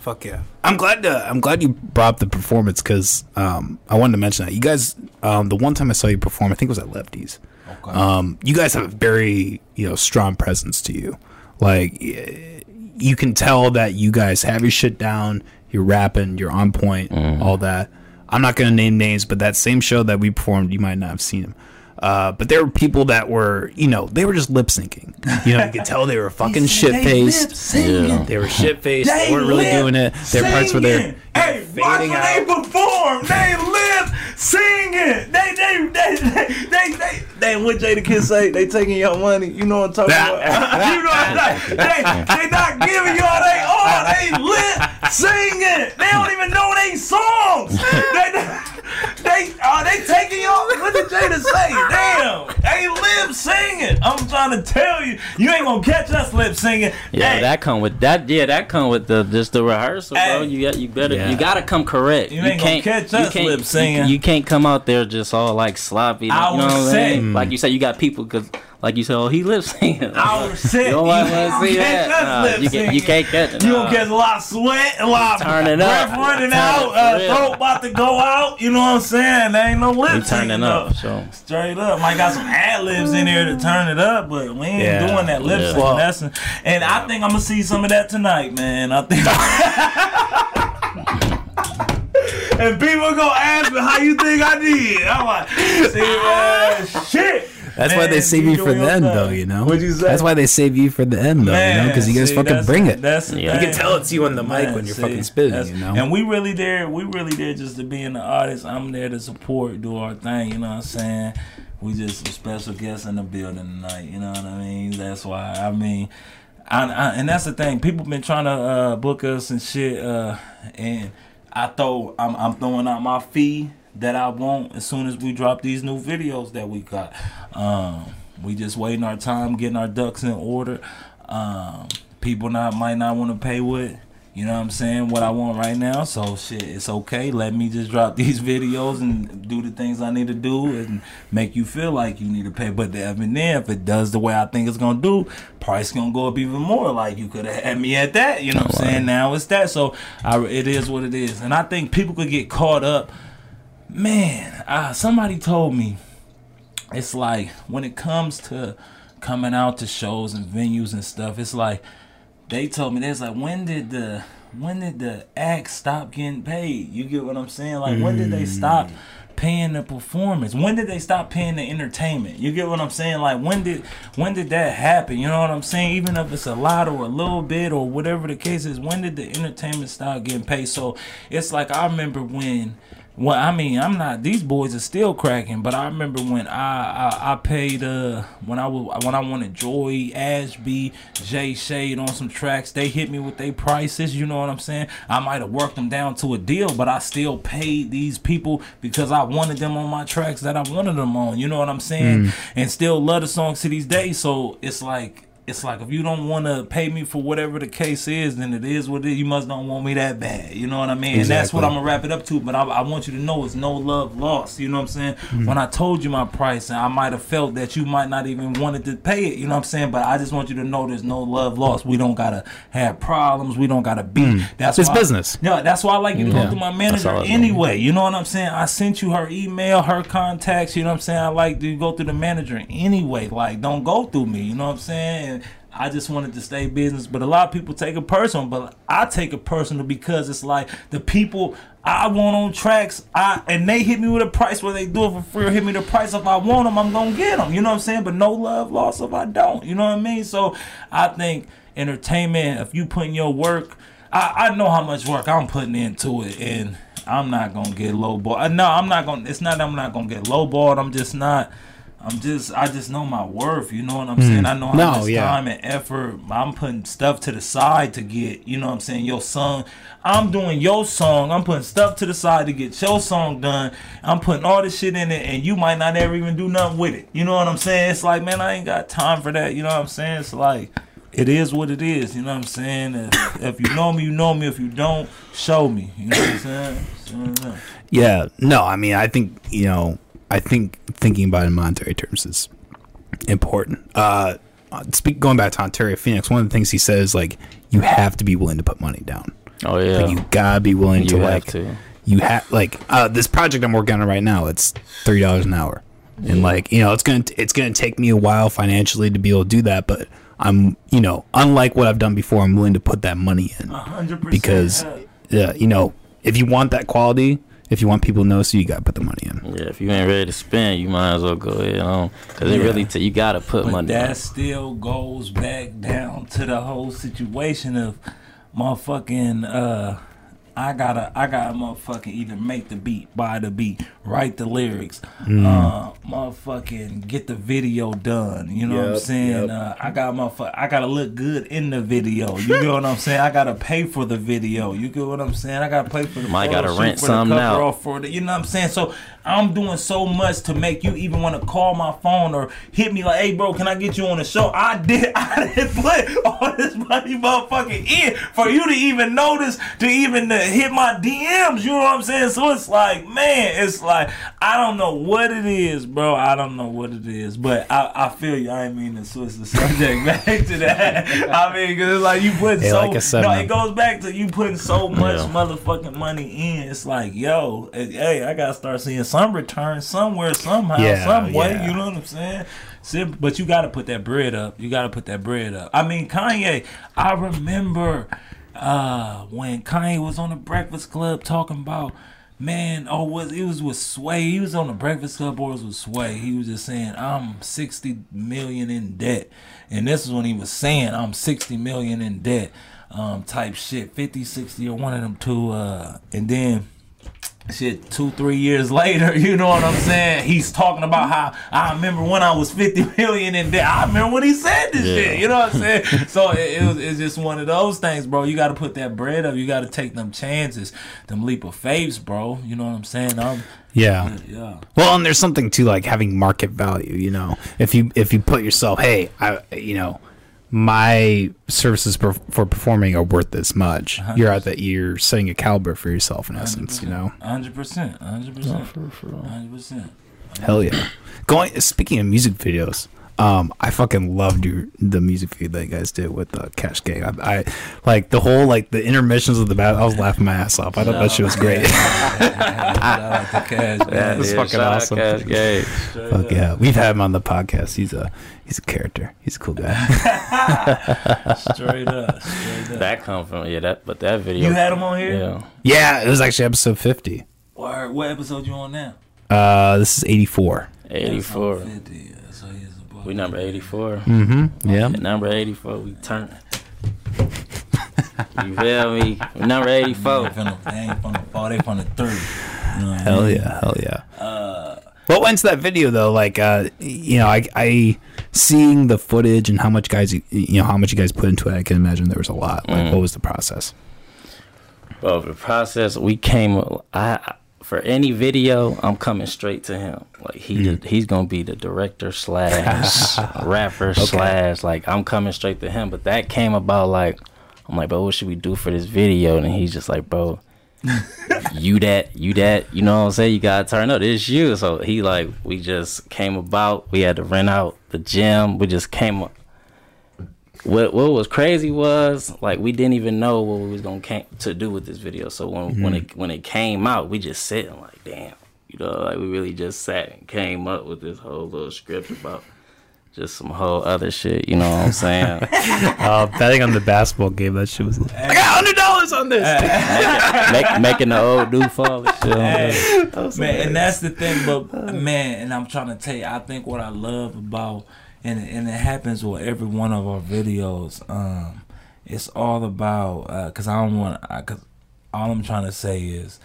Fuck yeah! I'm glad to. I'm glad you brought up the performance because um, I wanted to mention that you guys. Um, the one time I saw you perform, I think it was at Lefties. Okay. Um, you guys have a very you know strong presence to you. Like you can tell that you guys have your shit down. You're rapping. You're on point. Mm. All that. I'm not gonna name names, but that same show that we performed, you might not have seen him. Uh, but there were people that were, you know, they were just lip syncing. You know, you could tell they were fucking shit faced. Yeah. They were shit faced. They, They weren't really doing it. There were parts where they're singing. Hey, watch when fading they perform. They lip singing. They they they they they they. they what Jadakiss say? They taking your money. You know what I'm talking about? you know what I'm saying? They they not giving y'all they all. They lip singing. They don't even know they songs. They they are they taking y'all. What did Jada say? Damn, they lip singing. I'm trying to tell you, you ain't gonna catch us lip singing. Yeah, Hey, that come with that. Yeah, that come with the just the rehearsal, bro. You got you better Yeah. you gotta come correct. You ain't gonna catch us can't- lip singing. You, you can't come out there just all like sloppy. I you know was what I'm saying. saying? Like you said, you got people because like you said, oh he lip singing. Our set. You don't want You to don't see catch that. us Nah, lip you, can, you can't catch it. You nah. gonna catch a lot of sweat, a lot of Turn it up. breath running out, uh, throat about to go out. You know what I'm saying? There ain't no lip We syncing turning up. So Straight up, might got some ad libs in there to turn it up, but we ain't Yeah. doing that lip Yeah. syncing. Well- That's and I think I'm gonna see some of that tonight, man. I think. and people gonna ask me how you think I did. I'm like, see, man, shit. That's why they save you you for doing the end, though. You know. What'd you say? That's why they save you for the end, though. you know, because you guys see, fucking bring it. That's the Yeah. You thing. can tell it's you on the mic Man, when you're see, fucking spitting. You know. And we really there. We really there just to be in the artist. I'm there to support, do our thing. You know what I'm saying? We just a special guests in the building tonight. You know what I mean? That's why. I mean, I, I, and that's the thing. People been trying to uh, book us and shit. Uh, and I throw. I'm, I'm throwing out my fee that I want as soon as we drop these new videos that we got. Um, we just waiting our time, getting our ducks in order. Um, people not might not want to pay with. You know what I'm saying? What I want right now. So shit, it's okay. Let me just drop these videos and do the things I need to do and make you feel like you need to pay. But then if it does the way I think it's gonna do, price gonna go up even more. Like you could have had me at that. You know what I'm saying? Now it's that. So I, it is what it is. And I think people could get caught up. Man, uh, somebody told me it's like when it comes to coming out to shows and venues and stuff, it's like they told me there's like when did the when did the act stop getting paid? You get what I'm saying? Like when did they stop paying the performance? When did they stop paying the entertainment? You get what I'm saying? Like when did when did that happen? You know what I'm saying? Even if it's a lot or a little bit or whatever the case is, when did the entertainment stop getting paid? So it's like I remember when well, I mean, I'm not. These boys are still cracking, but I remember when I I, I paid uh when I was when I wanted Joy Ashby, Jay Shade on some tracks. They hit me with their prices. You know what I'm saying? I might have worked them down to a deal, but I still paid these people because I wanted them on my tracks that I wanted them on. You know what I'm saying? And still love the songs to these days. So it's like it's like if you don't want to pay me for whatever the case is, then it is what it is. You must don't want me that bad. You know what I mean? And that's what I'm gonna wrap it up to. But I, I want you to know it's no love lost. You know what I'm saying? Mm-hmm. When I told you my price, and I might have felt that you might not even wanted to pay it. You know what I'm saying? But I just want you to know there's no love lost. We don't gotta have problems. We don't gotta. That's Mm. It's why business. yeah, that's why I like you to Yeah. go through my manager all I know. anyway. You know what I'm saying? I sent you her email, her contacts. You know what I'm saying? I like to go through the manager anyway. Like, don't go through me. You know what I'm saying? And I just wanted to stay business, but a lot of people take it personal. But I take it personal because it's like the people I want on tracks, I and they hit me with a price where they do it for free. Or hit me the price if I want them, I'm gonna get them. You know what I'm saying? But no love lost if I don't. You know what I mean? So I think entertainment, if you put in your work, I, I know how much work I'm putting into it, and I'm not gonna get lowballed. Uh, no, I'm not gonna. It's not I'm not gonna get lowballed. I'm just not. I'm just. I just know my worth. You know what I'm saying? Hmm. I know how No, much yeah. time and effort I'm putting stuff to the side to get. You know what I'm saying? Your song. I'm doing your song. I'm putting stuff to the side to get your song done. I'm putting all this shit in it, and you might not ever even do nothing with it. You know what I'm saying? It's like, man, I ain't got time for that. You know what I'm saying? It's like it is what it is. You know what I'm saying? If, if you know me, you know me. If you don't, show me. You know what I'm saying? So, Yeah, no, I mean, I think you know, I think thinking about it in monetary terms is important. Uh, speak going back to Ontario Phoenix, one of the things he says like you have to be willing to put money down. Oh yeah, Like you gotta be willing You to have like to. you have like uh, this project I'm working on right now. It's thirty dollars an hour, and like you know, it's gonna it's gonna take me a while financially to be able to do that, but. I'm, you know, unlike what I've done before, I'm willing to put that money in. 100%. because yeah, you know, if you want that quality, if you want people to know, so you got to put the money in. Yeah, if you ain't ready to spend, you might as well go ahead on, cause it Yeah. really t- you gotta put But money. that on. still goes back down to the whole situation of motherfucking uh I gotta I gotta motherfucking either make the beat, buy the beat, write the lyrics, Mm. uh motherfucking get the video done. You know what I'm saying? yep. Uh I got motherfucker I gotta look good in the video. You get what I'm saying? I gotta pay for the video. You get what I'm saying? I gotta pay for the Might photo gotta rent for some the now. cover for the you know what I'm saying? So I'm doing so much to make you even want to call my phone or hit me like, hey bro, can I get you on the show? I did I did put all this money motherfucking in for you to even notice, to even to hit my DMs, you know what I'm saying? So it's like, man, it's like I don't know what it is, bro. I don't know what it is. But I, I feel you. I ain't mean to switch the subject back to that. I mean, cause it's like you put so like said, no, man. it goes back to you putting so much Yeah. motherfucking money in. It's like, yo, hey, I gotta start seeing some return somewhere, somehow, Yeah, some way. You know what I'm saying? Sim- But you gotta put that bread up. You gotta put that bread up. I mean, Kanye. I remember uh, when Kanye was on the Breakfast Club talking about. Man, oh, was it was with Sway? He was on the Breakfast Club or it was with Sway. He was just saying, "I'm 60 million in debt," and this is when he was saying, "I'm 60 million in debt," um, type shit, 50, 60, or one of them two. Uh, and then shit two three years later you know what i'm saying? He's talking about how i remember when i was 50 million in debt. I remember when he said this Yeah. shit you know what i'm saying? So it, it was it's just one of those things bro. You got to put that bread up. You got to take them chances them leap of faiths bro. You know what i'm saying? Um, I'm, Yeah. yeah. Well, and there's something to like having market value. You know, if you if you put yourself, hey, I, you know, my services per, for performing are worth this much. You're at that. You're setting a caliber for yourself in essence. You know. 100% 100% 100% Hell yeah. Going speaking of music videos, um, I fucking loved your the music video that you guys did with the Cash Gang. I, I like the whole like the intermissions of the battle. I was laughing my ass off. I thought that shit was great. Shout out to Cash. Yeah, That's yeah, fucking awesome. Cash Gang. Fuck yeah, we've had him on the podcast. He's a he's a character. He's a cool guy. straight up straight up That come from yeah that but that video. you had him on here yeah. yeah, it was actually episode fifty. Word, what episode you on now Uh, this is eighty four. Eighty four. We number eighty four. Mm-hmm. Yeah. At number eighty four, we turn. you feel me? Number 84. They ain't from the, they ain't from the four, they from the three. You know what I Hell mean? yeah, hell yeah. what went into that video though? Like, uh, you know, I, I seeing the footage and how much guys, you know, how much you guys put into it. I can imagine there was a lot. Like, Mm. what was the process? Well, the process we came. I for any video, I'm coming straight to him. Like he Mm. he's gonna be the director slash rapper slash like I'm coming straight to him. But that came about like I'm like, bro, what should we do for this video? And he's just like, bro. you that you that you know what I'm saying you gotta turn up this you so he like we just came about we had to rent out the gym we just came up what what was crazy was like we didn't even know what we was gonna came to do with this video. So when when it when it came out, we just sitting like, damn, you know, like we really just sat and came up with this whole little script about just some whole other shit. You know what I'm saying? Uh, betting on the basketball game. That shit was. I got hundred dollars on this. Make, making the old dude fall and shit. Hey, man, and that's the thing, but man, and I'm trying to tell you, I think what I love about, and and it happens with every one of our videos. Um, it's all about because I don't want because all I'm trying to say is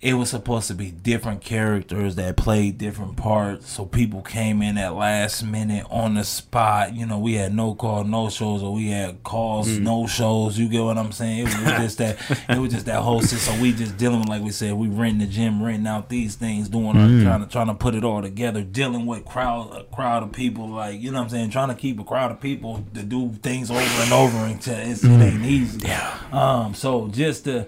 it was supposed to be different characters that played different parts. So people came in at last minute on the spot. You know we had no call no shows or we had calls mm. no shows. You get what i'm saying? It was just that it was just that whole shit so we just dealing with like we said we renting the gym renting out these things doing our, mm. trying to trying to put it all together dealing with crowd a crowd of people like you know what i'm saying? Trying to keep a crowd of people to do things over and over until it's, it mm. ain't easy. Yeah. Um so just to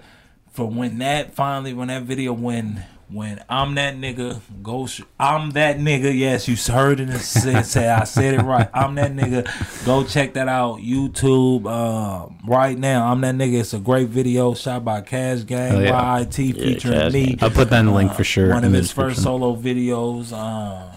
for when that finally when that video when when I'm that nigga go sh- I'm that nigga yes you heard it and said, say I said it right. I'm that nigga. Go check that out. YouTube um, right now I'm that nigga. It's a great video. Shot by Cash Gang Hell yeah. YIT featuring Cash me. I'll put that in the link Uh, for sure. one of his first solo videos. Um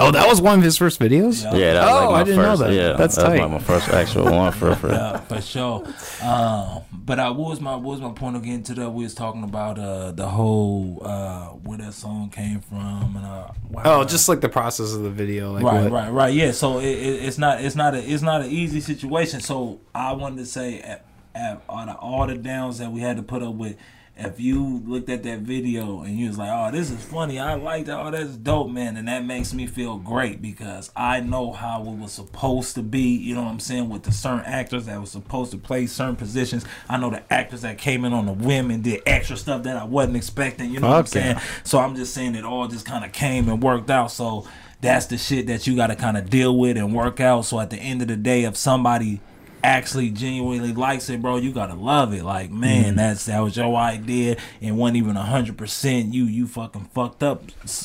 Oh, that was one of his first videos. Yeah. Yeah, that was Oh, like my I didn't know that. Yeah, That's that was tight. like my first actual one for for. yeah, for sure. Um, but I what was my what was my point of getting to that? We was talking about uh the whole uh where that song came from and uh wow. Oh, just like the process of the video. Like right, what- right, right. Yeah. So it, it, it's not it's not a it's not an easy situation. So I wanted to say at, at out of all the downs that we had to put up with. If you looked at that video and you was like, "Oh, this is funny. I like that. Oh, that's dope, man," and that makes me feel great because I know how it was supposed to be. You know what I'm saying? With the certain actors that was supposed to play certain positions. I know the actors that came in on the women did extra stuff that I wasn't expecting. You know what I'm saying? So I'm just saying it all just kind of came and worked out. So that's the shit that you got to kind of deal with and work out. So at the end of the day, if somebody actually genuinely likes it, bro, you gotta love it. Like, man, that's that was your idea, and wasn't even a hundred percent you. You fucking fucked up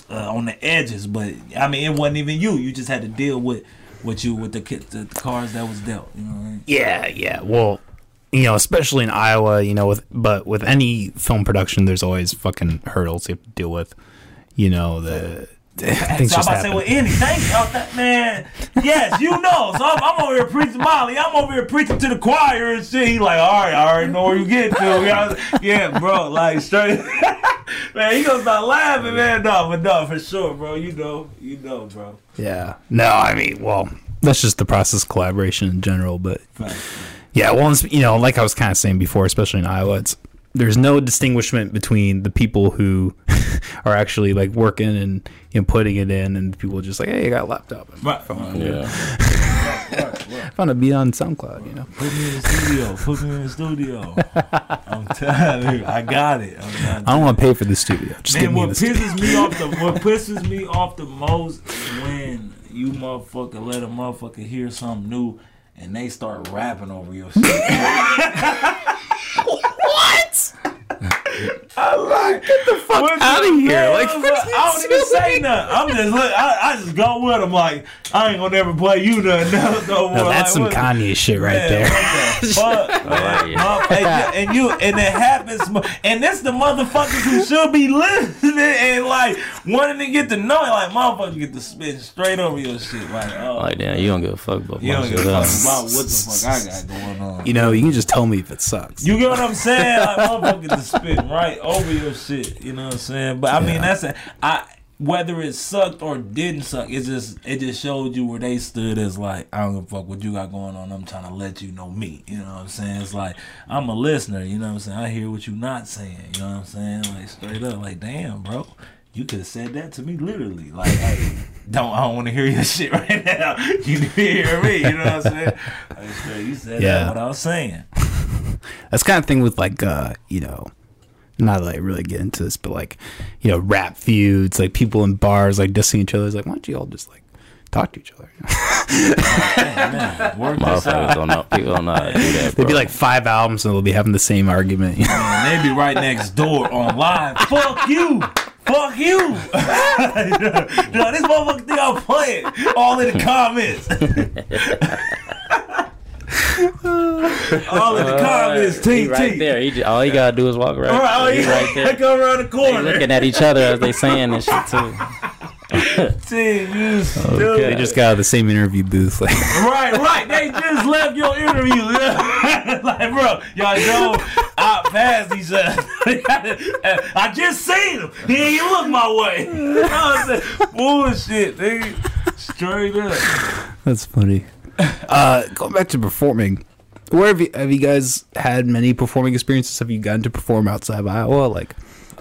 uh, on the edges, but I mean, it wasn't even you. You just had to deal with with you with the, the cards that was dealt. You know what I mean? Yeah, yeah. Well, you know, especially in Iowa, you know, with but with any film production, there's always fucking hurdles you have to deal with. You know, the things so I'm just about to say, well, Andy, thank you. Oh, that, man, yes, you know. So I'm, I'm over here preaching Molly. I'm over here preaching to the choir and shit. He like, all right, I already know where you get to. Yeah, bro, like straight. man, he gonna start laughing, man. No, but no, for sure, bro. You know, you know, bro. Yeah. No, I mean, well, that's just the process of collaboration in general. But yeah, well, you know, like I was kind of saying before, especially in Iowa, it's there's no distinguishment between the people who are actually like working and you know putting it in, and people just like, hey, I got a laptop. and Right. phone. Yeah. I found a beat on SoundCloud. You know. Put me in the studio. Put me in the studio. I'm telling you, I got it. I'm not I don't want to pay for the studio. Just give Man, me what the studio. pisses me off the what pisses me off the most is when you motherfucker let a motherfucker hear something new and they start rapping over your shit. what? I like get the fuck outta here. Like, I don't even say nothing. I'm just look. I, I just go with them. Like I ain't gonna never play you nothing no, no more. No, that's Like, some what- Kanye shit right Man, there. What the fuck, man? yeah. And, you- and you and it happens, and that's the motherfuckers who should be listening and like wanting to get to know it. Like motherfuckers get to spit straight over your shit. Like oh, Like damn, you don't give a fuck about you my don't give a shit. fuck about what the fuck I got going on. You know, you can just tell me if it sucks. You get what I'm saying? Like motherfuckers just spitting right over your shit. You know what I'm saying? But I mean, Yeah. that's a, I whether it sucked or didn't suck. It just it just showed you where they stood as like I don't give a fuck what you got going on. I'm trying to let you know me. You know what I'm saying? It's like I'm a listener. You know what I'm saying? I hear what you're not saying. You know what I'm saying? Like straight up. Like damn, bro. You could have said that to me literally. Like, hey, don't I don't want to hear your shit right now. You need to hear me. You know what I'm saying? Like, straight, you said Yeah. that what I was saying. That's kind of thing with like uh, you know, not that I really get into this, but like, you know, rap feuds, like people in bars like dissing each other. It's like, why don't you all just like talk to each other? Man, work this Motherfuckers out. don't know. People don't know how to do that. They'd Bro. be like five albums and they'll be having the same argument. Man, they be right next door on live. Fuck you. Fuck you. no, this motherfucker think I'm playing. All in the comments. All in the comments. T he right there. He just, all he gotta do is walk right. All right, oh, he yeah. right there. Come around the They corner. looking at each other as they saying this shit too. T, you they just got out of the same interview booth. Like, Right, right. They just left your interview. like, bro, y'all know out past each other. I just seen him. He ain't even look my way. You know what I'm saying? Bullshit, nigga. Straight up. that's funny. Uh, going back to performing, where have you have you guys had many performing experiences? Have you gotten to perform outside of Iowa? Like,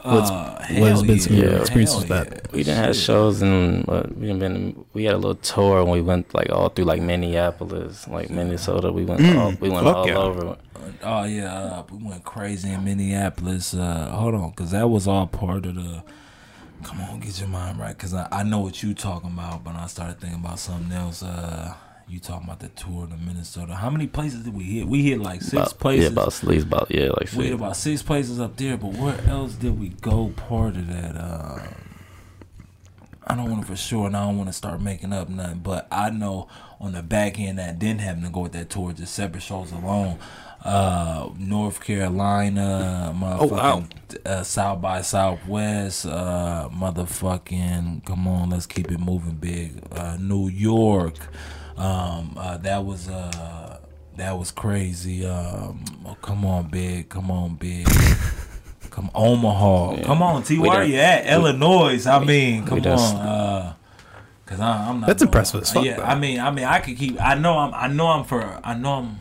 what's Uh, what has hell been some yeah. experiences with that? yeah. We didn't have Shit. shows and uh, we done been. We had a little tour and we went like all through like Minneapolis, like Minnesota. We went all we went all yeah. over. Oh yeah, uh, we went crazy in Minneapolis. Uh, hold on, cause that was all part of the. Come on, get your mind right, cause I, I know what you're talking about, but I started thinking about something else. Uh, you talking about the tour to Minnesota? How many places did we hit? We hit like six About, places. Yeah, about at least about yeah, like we hit about six places up there, but where else did we go? Part of that. Uh, I don't want to for sure, and I don't want to start making up nothing. But I know on the back end that didn't happen to go with that tour, just separate shows alone. Uh, North Carolina, motherfucking wow. uh, South by Southwest, uh, motherfucking. Come on, let's keep it moving big. Uh, New York, um, uh, that was uh, that was crazy. Um, oh, come on, big. Come on, big. Come Omaha. Come on, T. Where are you at? Illinois. I mean, come on. Uh, Cause I, I'm not. That's gonna- impressive as fuck, Yeah, though. I mean, I mean, I could keep. I know I'm. I know I'm for. I know I'm.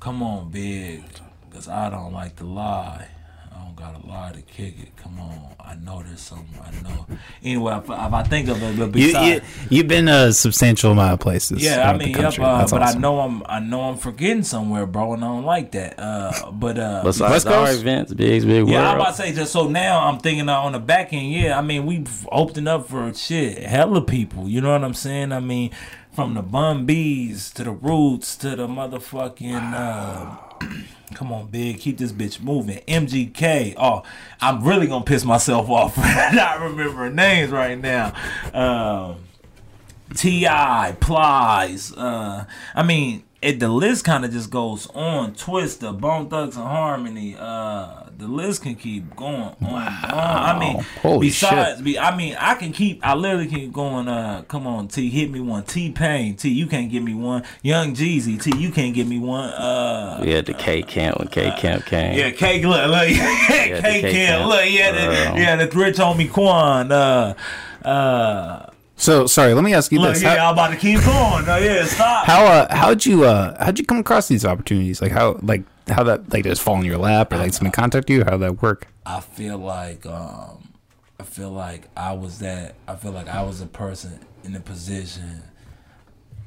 Come on, big. Cause I don't like to lie. I don't gotta lie to kick it. Come on. I know there's something. I know. Anyway, if, if I think of it, but besides, you you've been a substantial amount of places. yeah, I mean, the yep, country. uh, but awesome. I know I'm. I know I'm forgetting somewhere, bro, and I don't like that. Uh, but uh, Besides West our events, Biggs, Big yeah, I'm about to say just so now I'm thinking uh, on the back end. Yeah, I mean we've opened up for shit, hella people. You know what I'm saying? I mean, from the Bun B's to the Roots to the motherfucking. Uh, come on, big, keep this bitch moving. MGK. Oh, I'm really gonna piss myself off for not remembering names right now. Um, T.I. Plies. Uh, I mean, it the list kind of just goes on. Twista, Bone Thugs-n-Harmony. Uh, the list can keep going on. and on. I mean, Holy besides, be, I mean, I can keep. I literally can keep going. Uh, come on, T, hit me one. T-Pain, T, you can't give me one. Young Jeezy, T, you can't give me one. Uh, We had the K camp when K camp came. yeah, K look, look, K K Camp, look, yeah, the, Um, yeah, the rich homie Quan. Uh, uh, So sorry, let me ask you look, this: yeah, how I'm about to keep going. No, yeah, stop. how uh, how'd you uh how'd you come across these opportunities? Like how like how that like just fall in your lap or like someone contact you? How would that work? I feel like um I feel like I was that I feel like I was a person in a position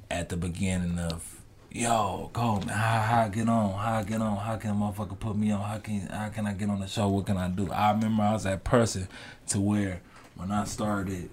at the beginning of yo, go man, how, how I get on, how I get on, how can a motherfucker put me on, how can how can I get on the show, what can I do? I remember I was that person to where when I started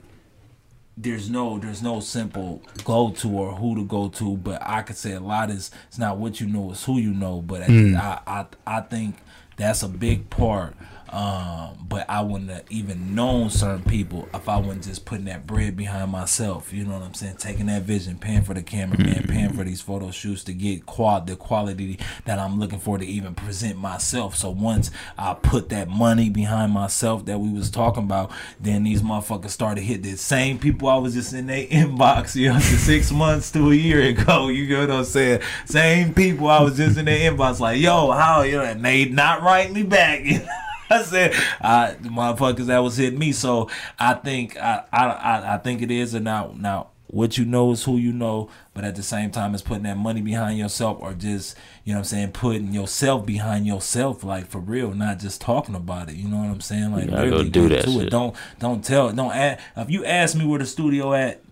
there's no there's no simple go to or who to go to, but I could say a lot is it's not what you know, it's who you know. But hmm. I, I I think that's a big part. Um, but I wouldn't have even known certain people if I wasn't just putting that bread behind myself. You know what I'm saying? Taking that vision, paying for the cameraman, paying for these photo shoots to get quad the quality that I'm looking for to even present myself. So once I put that money behind myself that we was talking about, then these motherfuckers started hit the same people I was just in their inbox, you know, six months to a year ago. You get what I'm saying? Same people I was just in their inbox, like, yo, how you know, and they not write me back. I said, I motherfuckers that was hitting me. So I think I I I, think it is and now now what you know is who you know, but at the same time it's putting that money behind yourself or just, you know what I'm saying, putting yourself behind yourself, like for real, not just talking about it. You know what I'm saying? Like go really do that to it. Don't don't tell don't ask if you ask me where the studio at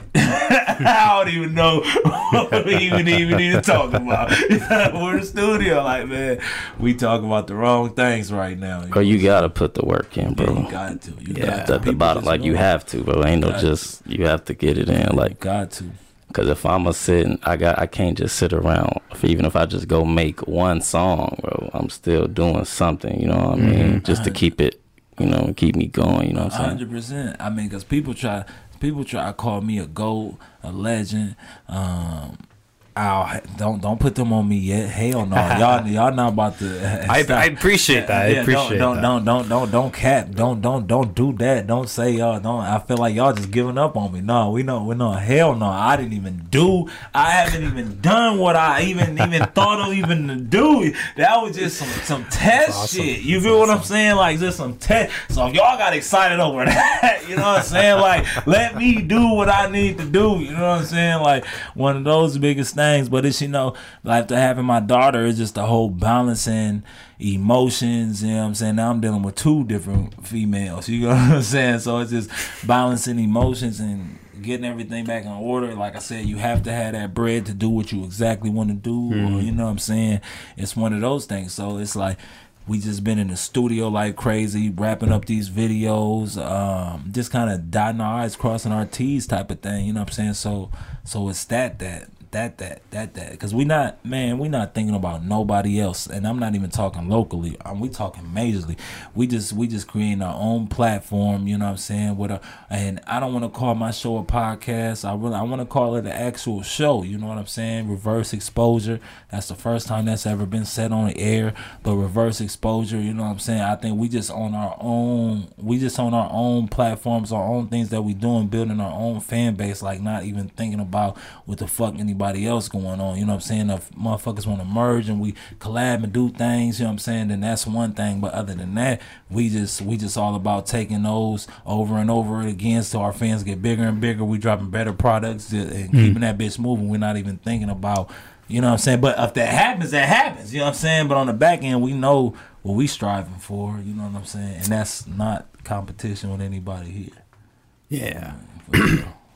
I don't even know what we even even need to talk about. We're the studio, like man, we talk about the wrong things right now. Bro, you gotta put the work in, Yeah, bro. you got to. You Yeah. got to. at the bottom, like you have to, bro. Ain't no just you have to get it in. like You got to. cause if I'm a sitting, I got, I can't just sit around. If, even if I just go make one song, bro, I'm still doing something. You know what I mm-hmm. mean? Just to keep it, you know, keep me going. You know what I'm saying? hundred percent. I mean, because people try, people try to call me a goat, a legend. Um, I'll, don't don't put them on me yet. Hell no, y'all y'all not about to. I. I appreciate that. I Yeah, appreciate don't, that. don't, don't, don't, don't, don't cap. Don't, don't, don't do that. Don't say y'all don't. I feel like y'all just giving up on me. No, we know, we know. Hell no, I didn't even do. I haven't even done what I even even thought of even to do. That was just some some test awesome. shit. You feel what I'm saying? Like just some test. So if y'all got excited over that, you know what I'm saying? Like let me do what I need to do. You know what I'm saying? Like one of those biggest things. But it's you know like to having my daughter is just the whole balancing emotions. You know what I'm saying? Now I'm dealing with two different females. You know what I'm saying? So it's just balancing emotions and getting everything back in order. Like I said, you have to have that bread to do what you exactly want to do. Or, you know what I'm saying? It's one of those things. So it's like we just been in the studio like crazy, wrapping up these videos, um, just kind of dotting our eyes, crossing our T's type of thing. You know what I'm saying? So, so it's that that that that that that. Because we not man we not thinking about nobody else. And i'm not even talking locally. I'm, we talking majorly. We just we just creating our own platform you know what i'm saying with a and i don't want to call my show a podcast. I really i want to call it an actual show you know what i'm saying? Reverse exposure. That's the first time that's ever been said on the air. But reverse exposure you know what i'm saying? I think we just on our own we just on our own platforms our own things that we doing building our own fan base like not even thinking about what the fuck anybody else going on you know what i'm saying if motherfuckers want to merge and we collab and do things you know what i'm saying then that's one thing but other than that we just we just all about taking those over and over again so our fans get bigger and bigger we dropping better products and hmm. keeping that bitch moving we're not even thinking about you know what I'm saying? But if that happens, that happens. You know what I'm saying? But on the back end, we know what we striving for. You know what I'm saying? And that's not competition with anybody here. Yeah.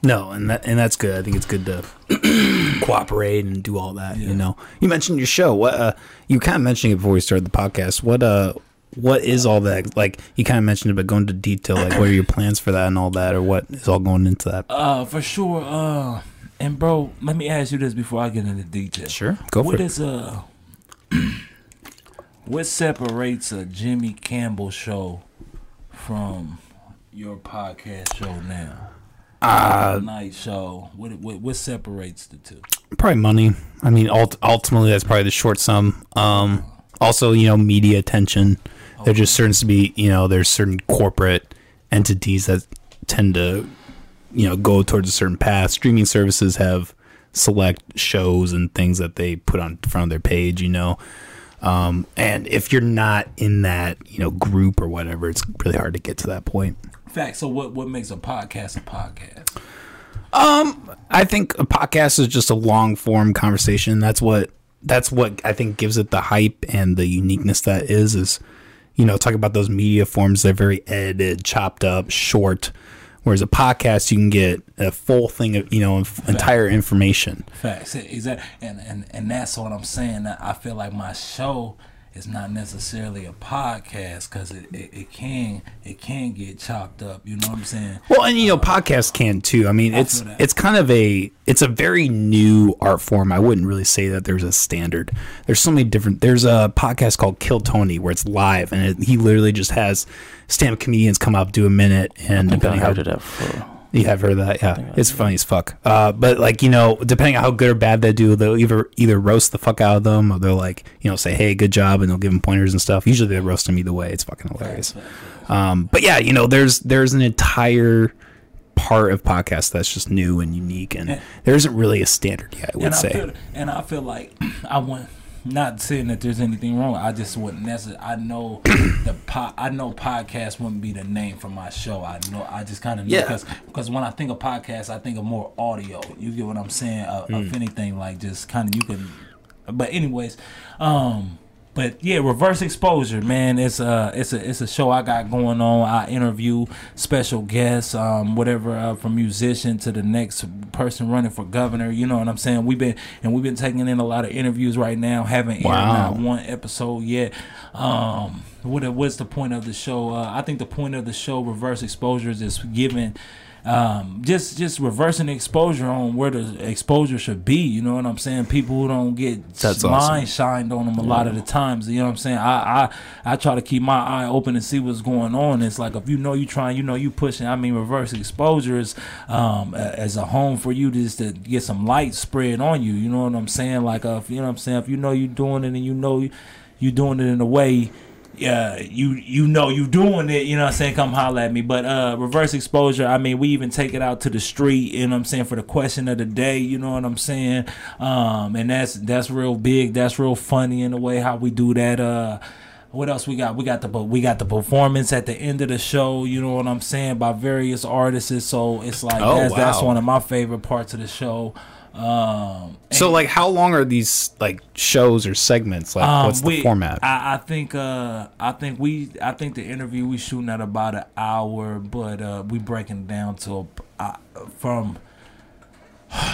No, and that and that's good. I think it's good to cooperate and do all that. Yeah. You know, you mentioned your show. What uh, you kind of mentioned it before we started the podcast. What uh, what is all that? Like you kind of mentioned it, but go into detail. Like, what are your plans for that and all that, or what is all going into that? Uh, for sure. Uh, and bro, let me ask you this before I get into detail. Sure, go for What it. is uh, what separates a Jimmy Kimmel show from your podcast show now? Uh, night show. What, what what separates the two? probably money. I mean, ult- ultimately, that's probably the short sum. Um, also, you know, media attention. There just certain to be, you know, there's certain corporate entities that tend to, you know, go towards a certain path. Streaming services have select shows and things that they put on front of their page, you know. Um, and if you're not in that, you know, group or whatever, it's really hard to get to that point. Fact. So what what makes a podcast a podcast? Um, I think a podcast is just a long form conversation. That's what that's what I think gives it the hype and the uniqueness that is is you know talk about those media forms they're very edited, chopped up, short. Whereas a podcast you can get a full thing of you know entire information. Facts. Exactly. And and and that's what I'm saying. That I feel like my show is not necessarily a podcast because it, it, it can it can get chopped up. You know what I'm saying? Well, and you know, podcasts can too. I mean, it's it's kind of a it's a very new art form. I wouldn't really say that there's a standard. There's so many different. There's a podcast called Kill Tony where it's live, and it, he literally just has stand-up comedians come up, do a minute, and I think I depending how heard of that before. You have heard of that, yeah, it's funny as fuck. Uh, but like you know, depending on how good or bad they do, they'll either either roast the fuck out of them, or they'll like you know say, "Hey, good job," and they'll give them pointers and stuff. Usually they roast them either way. It's fucking hilarious. Um, but yeah, you know, there's there's an entire part of podcast that's just new and unique, and there isn't really a standard yet. I would and I say. feel and I feel like I want not saying that there's anything wrong. I just wouldn't necessarily. I know the po- I know podcast wouldn't be the name for my show. I know. I just kind of know Yeah. because because when I think of podcast, I think of more audio. You get what I'm saying? Uh, Mm. If anything, like just kind of you can. But anyways, um. But yeah, reverse exposure, man. It's a it's a it's a show I got going on. I interview special guests, um, whatever, uh, from musician to the next person running for governor. You know what I'm saying? We've been and we've been taking in a lot of interviews right now. Haven't aired not one episode yet. Um, what what's the point of the show? Uh, I think the point of the show, reverse exposures, is giving. Um, just just reversing the exposure on where the exposure should be. You know what I'm saying? People who don't get That's mind awesome. shined on them a lot of the times. You know what I'm saying? I, I I try to keep my eye open and see what's going on. It's like if you know you trying, you know you pushing. I mean, reverse exposure is um, as a home for you just to get some light spread on you. You know what I'm saying? Like uh, if you know what I'm saying. If you know you doing it and you know you, you doing it in a way yeah, you you know you doing it, you know what I'm saying? Come holler at me. But uh reverse exposure, I mean, we even take it out to the street, you know what I'm saying, for the question of the day, you know what I'm saying? Um and that's that's real big, that's real funny in the way how we do that. Uh what else we got? We got the we got the performance at the end of the show. You know what I'm saying by various artists. So it's like Oh, that's, that's one of my favorite parts of the show. Um, So like, how long are these like shows or segments? Like, um, what's the we- format? I, I think uh I think we I think the interview we shooting at about an hour, but uh we breaking down to uh, from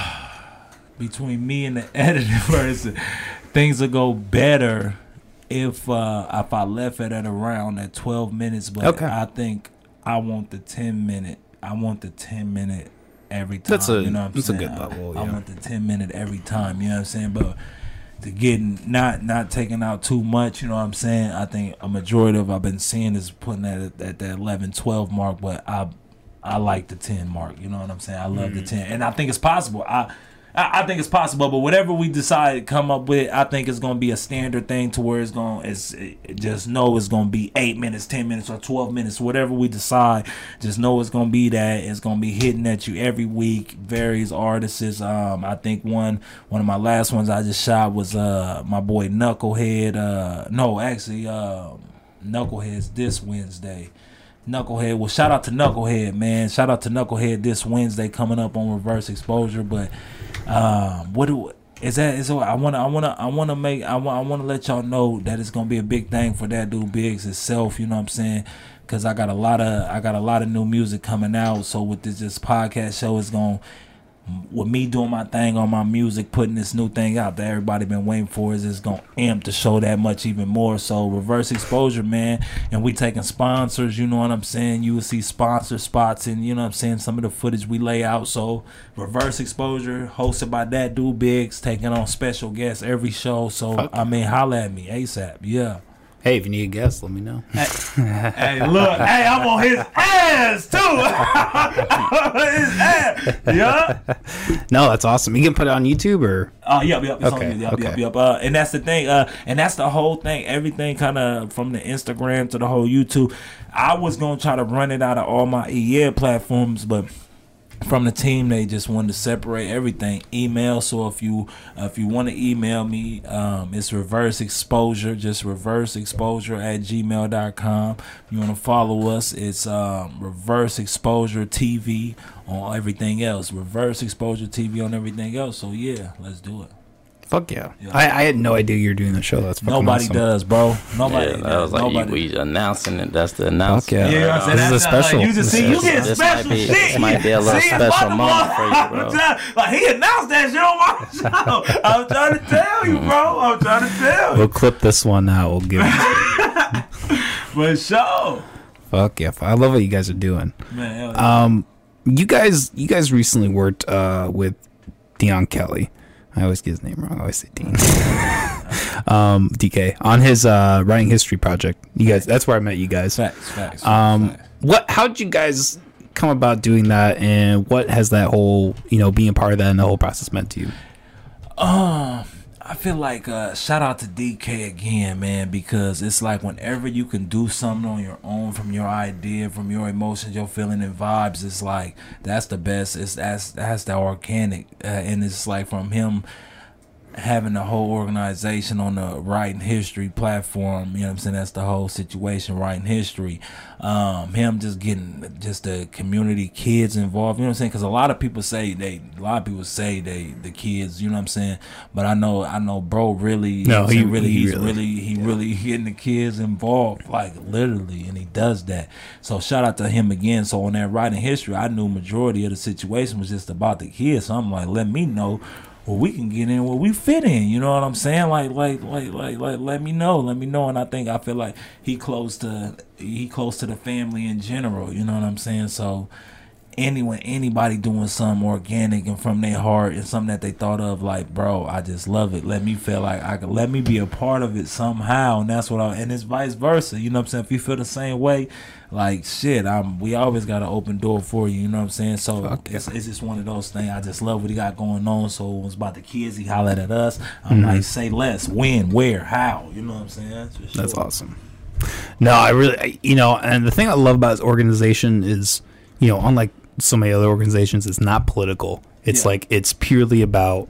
between me and the editing person, things will go better if uh if I left it at around at twelve minutes. But Okay. I think I want the ten minute. I want the ten minute every time. That's a- you know what I'm that's a saying? good level, I, I want the ten minute every time. You know what I'm saying? But to getting not not taking out too much, you know what I'm saying? I think a majority of I've been seeing is putting that at, at that 11, 12 mark, but I I like the 10 mark, you know what I'm saying? I love Mm. the 10 and I think it's possible. I I I think it's possible, but whatever we decide to come up with, I think it's gonna be a standard thing to where it's gonna it's it, just know it's gonna be eight minutes, ten minutes, or twelve minutes, whatever we decide. Just know it's gonna be that. It's gonna be hitting at you every week. Various artists. Um, I think one one of my last ones I just shot was uh my boy Knucklehead. Uh, no, actually, um, Knucklehead's this Wednesday. Knucklehead. Well, shout out to Knucklehead, man. Shout out to Knucklehead this Wednesday coming up on Reverse Exposure. But um, what do is that? Is I want to I want to I want to make I want I want to let y'all know that it's gonna be a big thing for DatDudeBiggz itself. You know what I'm saying? Cause I got a lot of I got a lot of new music coming out. So with this this podcast show, it's gonna with me doing my thing on my music, putting this new thing out that everybody been waiting for is it's gonna amp the show that much even more. So reverse exposure, man, and we taking sponsors. You know what I'm saying? You will see sponsor spots and you know what I'm saying some of the footage we lay out. So reverse exposure, hosted by DatDudeBiggz, taking on special guests every show. So Fuck I mean, holla at me ASAP. Yeah. Hey, if you need a guest, let me know. hey, look, hey, I'm on his ass too. his ass, yeah. No, that's awesome. You can put it on YouTube or Oh Uh, yep, yep, it's Okay, on, yep, okay. yep, yep. Uh, and that's the thing. Uh, and that's the whole thing. Everything kind of from the Instagram to the whole YouTube. I was gonna try to run it out of all my EA platforms, but from the team they just wanted to separate everything. Email so if you uh, if you want to email me um, it's reverse exposure just reverse exposure at gmail.com if you want to follow us it's um, reverse exposure tv on everything else. Reverse exposure tv on everything else. So yeah let's do it fuck yeah. Yeah. I, I had no idea you were doing the show. That's fucking nobody awesome. does bro nobody yeah, that does was like nobody we announcing it. That's the Fuck announcement. yeah. Yeah, you know what I'm saying? This is a That's not like- special. you just see, you get this special might be- shit. this might be a little See, special motherfucker, moment for you, bro. Like he announced that shit on my show. I'm trying to tell you, bro. I'm trying to tell We'll clip this one out. We'll give it. But show, Fuck yeah. I love what you guys are doing. man. hell yeah. Um, you guys, you guys recently worked uh with Dion Kelly. I always get his name wrong. I always say Dean. um, DK on his uh writing history project. You guys, that's where I met you guys. facts, facts. Um, facts. what? How'd you guys come about doing that, and what has that whole, you know, being part of that and the whole process meant to you? Um, I feel like uh, shout out to DK again, man, because it's like whenever you can do something on your own from your idea, from your emotions, your feeling and vibes, it's like that's the best. It's that's that's the organic, uh, and it's like from him having the whole organization on the writing history platform, you know what I'm saying? That's the whole situation, writing history. Um, him just getting just the community kids involved, you know what I'm saying? Because a lot of people say they, a lot of people say they, the kids, you know what I'm saying? But I know, I know, bro, really, No, know he- really, he he's really- really, he really getting the kids involved, like literally, and he does that. So shout out to him again. So on that writing history, I knew majority of the situation was just about the kids. So I'm like, let me know where we can get in where we fit in. You know what I'm saying? Like, like, like, like, like, let me know, let me know. And I think I feel like he close to he close to the family in general. You know what I'm saying? So anyone anybody doing something organic and from their heart and something that they thought of like bro i just love it let me feel like i could let me be a part of it somehow and that's what i and it's vice versa you know what i'm saying if you feel the same way like shit i'm we always got an open door for you you know what i'm saying so yeah. it's, it's just one of those things i just love what he got going on so it was about the kids he hollered at us i'm Mm-hmm. like say less when where how you know what i'm saying that's, That's awesome. No, I really, I- you know, and the thing I love about his organization is, you know, unlike so many other organizations, it's not political. It's Yeah. like it's purely about,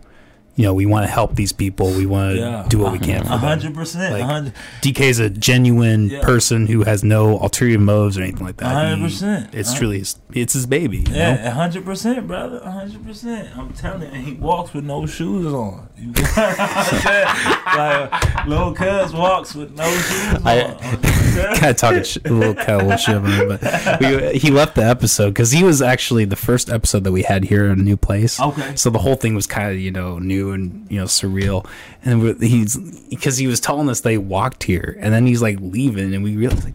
you know, we want to help these people. We want to Yeah. do what we can for a them. hundred percent Like, DK is a genuine Yeah. person who has no ulterior motives or anything like that. A hundred He- percent. It's A- truly his, it's his baby. You know? Yeah, hundred percent, brother, hundred percent. I'm telling you, and he walks with no shoes on. You know what I'm saying? like little cuz walks with no shoes on. I- kind of talking sh- a little kind of little shit about him, but we, he left the episode because he was actually the first episode that we had here at a new place. Okay. So the whole thing was kind of you know new and you know surreal, and we- he's because he was telling us they walked here, and then he's like leaving, and we realized like.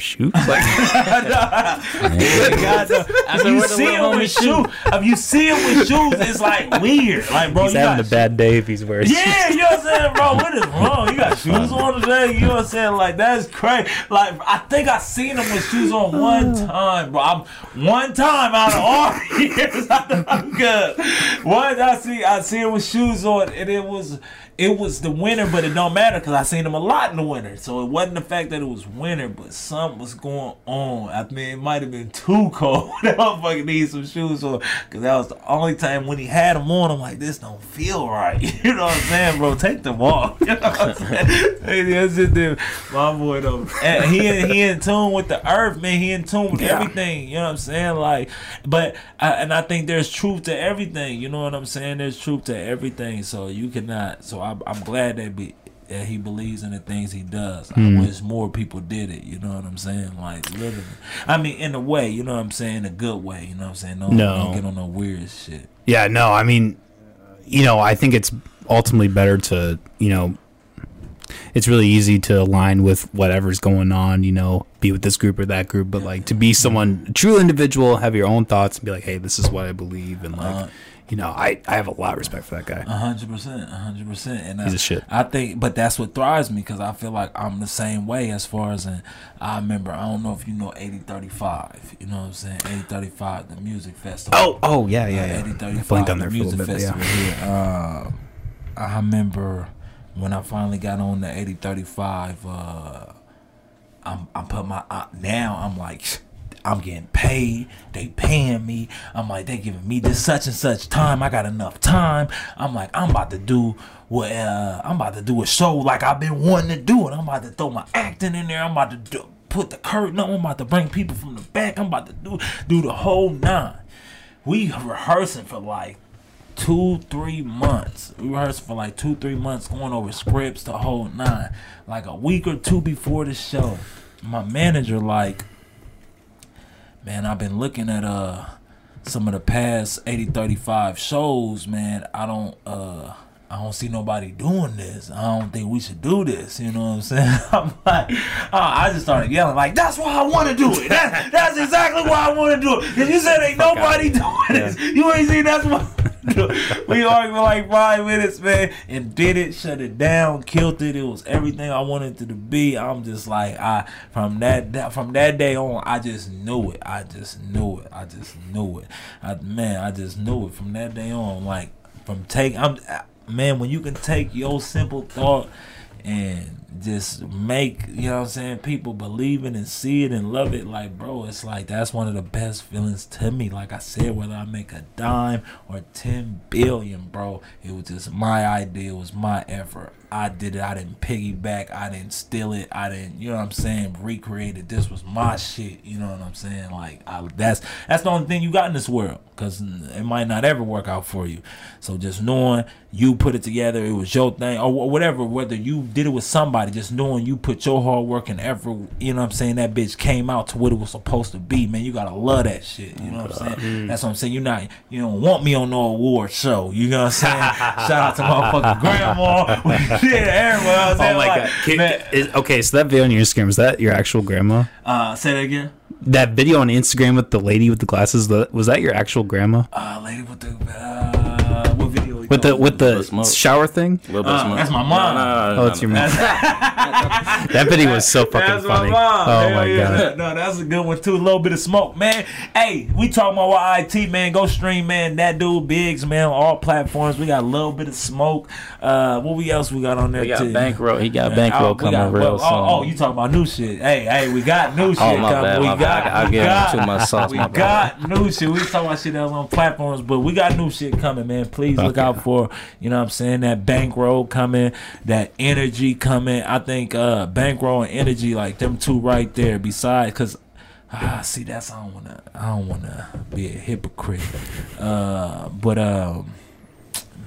Did he have shoes? Like, God, no. If you where see him with shoes, if you see him with shoes, it's like weird. Like, bro, he's you having got a bad day if he's wearing. Yeah, you know what I'm saying, bro? What is wrong? You got shoes on today? You know what I'm saying? Like that's crazy. Like I think I seen him with shoes on one time, bro. I'm one time out of all years. I'm good. One I see I see him with shoes on, and it was it was the winter, but it don't matter because I seen him a lot in the winter. So it wasn't the fact that it was winter, but something was going on. I mean, it might have been too cold. that motherfucker needs some shoes on because that was the only time when he had them on. I'm like, this don't feel right. You know what I'm saying, bro? Take them off. You know what I'm saying? Hey, that's it, dude. My boy though, and he in- he in tune with the earth, man. He in tune with Yeah. everything. You know what I'm saying? Like, but I, and I think there's truth to everything. You know what I'm saying? There's truth to everything. So you cannot. So I, I'm glad that be. That he believes in the things he does. I wish more people did it. You know what I'm saying? Like literally. I mean, in a way. You know what I'm saying? A good way. You know what I'm saying? No, No. don't get on no weird shit. Yeah, no, I mean, you know, I think it's ultimately better to, you know, it's really easy to align with whatever's going on, you know, be with this group or that group, but like to be someone, a true individual, have your own thoughts and be like, hey, this is what I believe. And like, Uh, you know, I I have a lot of respect for that guy. A hundred percent, a hundred percent, and He's I, a shit. I think, but that's what thrives me because I feel like I'm the same way as far as in, I remember. I don't know if you know eighty thirty five. You know what I'm saying? Eighty thirty five, the music festival. Oh, oh yeah, yeah, yeah. Eighty I thirty blinked five, on the there for a music bit, festival yeah. here. Um, I remember when I finally got on the eighty thirty five. Uh, I'm I'm put my uh, now I'm like I'm getting paid. They paying me. I'm like they giving me this such and such time. I got enough time. I'm like I'm about to do what uh, I'm about to do a show like I've been wanting to do it. I'm about to throw my acting in there. I'm about to do, put the curtain on. I'm about to bring people from the back. I'm about to do do the whole nine. We rehearsing for like two, three months. We rehearsed for like two, three months, going over scripts, the whole nine. Like a week or two before the show, my manager like, man, I've been looking at uh some of the past 80 35 shows, man. I don't uh I don't see nobody doing this. I don't think we should do this. You know what I'm saying? I'm like, uh, I just started yelling like, "That's why I want to do it. That, that's exactly why I want to do it." Cause you said ain't nobody doing this. You ain't seen that's why. we argued for like five minutes, man, and did it, shut it down, killed it. It was everything I wanted it to be. I'm just like, I from that, from that day on, I just knew it. I just knew it. I just knew it. I, man, I just knew it from that day on. Like from take, I'm man, when you can take your simple thought and just make you know what I'm saying people believe it and see it and love it. Like bro it's like that's one of the best feelings to me. Like I said whether I make a dime or 10 billion bro it was just my idea it was my effort. I did it I didn't piggyback I didn't steal it I didn't you know what I'm saying recreate it. This was my shit you know what I'm saying? Like I, that's that's the only thing you got in this world because it might not ever work out for you. So just knowing you put it together it was your thing or whatever whether you did it with somebody just knowing you put your hard work and effort you know what I'm saying that bitch came out to what it was supposed to be man. You gotta love that shit you know what I'm saying? That's what I'm saying. You're not you don't want me on no award show you know what I'm saying? Shout out to motherfucking grandma. Yeah everyone Oh my god! Can- is- okay, so that video on your Instagram is that your actual grandma? uh say that again? That video on Instagram with the lady with the glasses was that your actual grandma? uh lady with the uh what video we With the with the shower thing? Little bit Uh, smart. that's my mom. No, no, no, Oh, it's no. your mom. that video was so fucking That's funny. my mom. Oh Hell my yeah. god! No, that's a good one too. A little bit of smoke, man. Hey, we talking about IT, man. Go stream, man. DatDudeBiggz, man. On all platforms. We got a little bit of smoke. Uh, what we else we got on there We got too? bankroll. He got Oh, bankroll we coming got- real well, soon. oh, oh, you talking about new shit? Hey, hey, we got new shit Oh, my coming. bad, we my got, bad. I- I gave him got, too much sauce, We my bad. got new shit. We talking about shit that's on platforms, but we got new shit coming, man. Please look out for you know what I'm saying that bankroll coming, that energy coming. I think uh bankroll and energy like them two right there. Besides, cause ah, see that's I don't wanna I don't wanna be a hypocrite, uh, but um,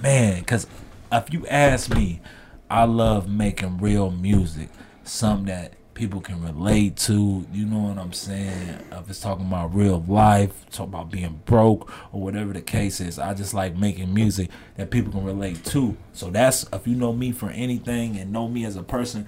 man, cause if you ask me, I love making real music, something that people can relate to. You know what I'm saying? If it's talking about real life, talk about being broke or whatever the case is, I just like making music that people can relate to. So that's if you know me for anything and know me as a person,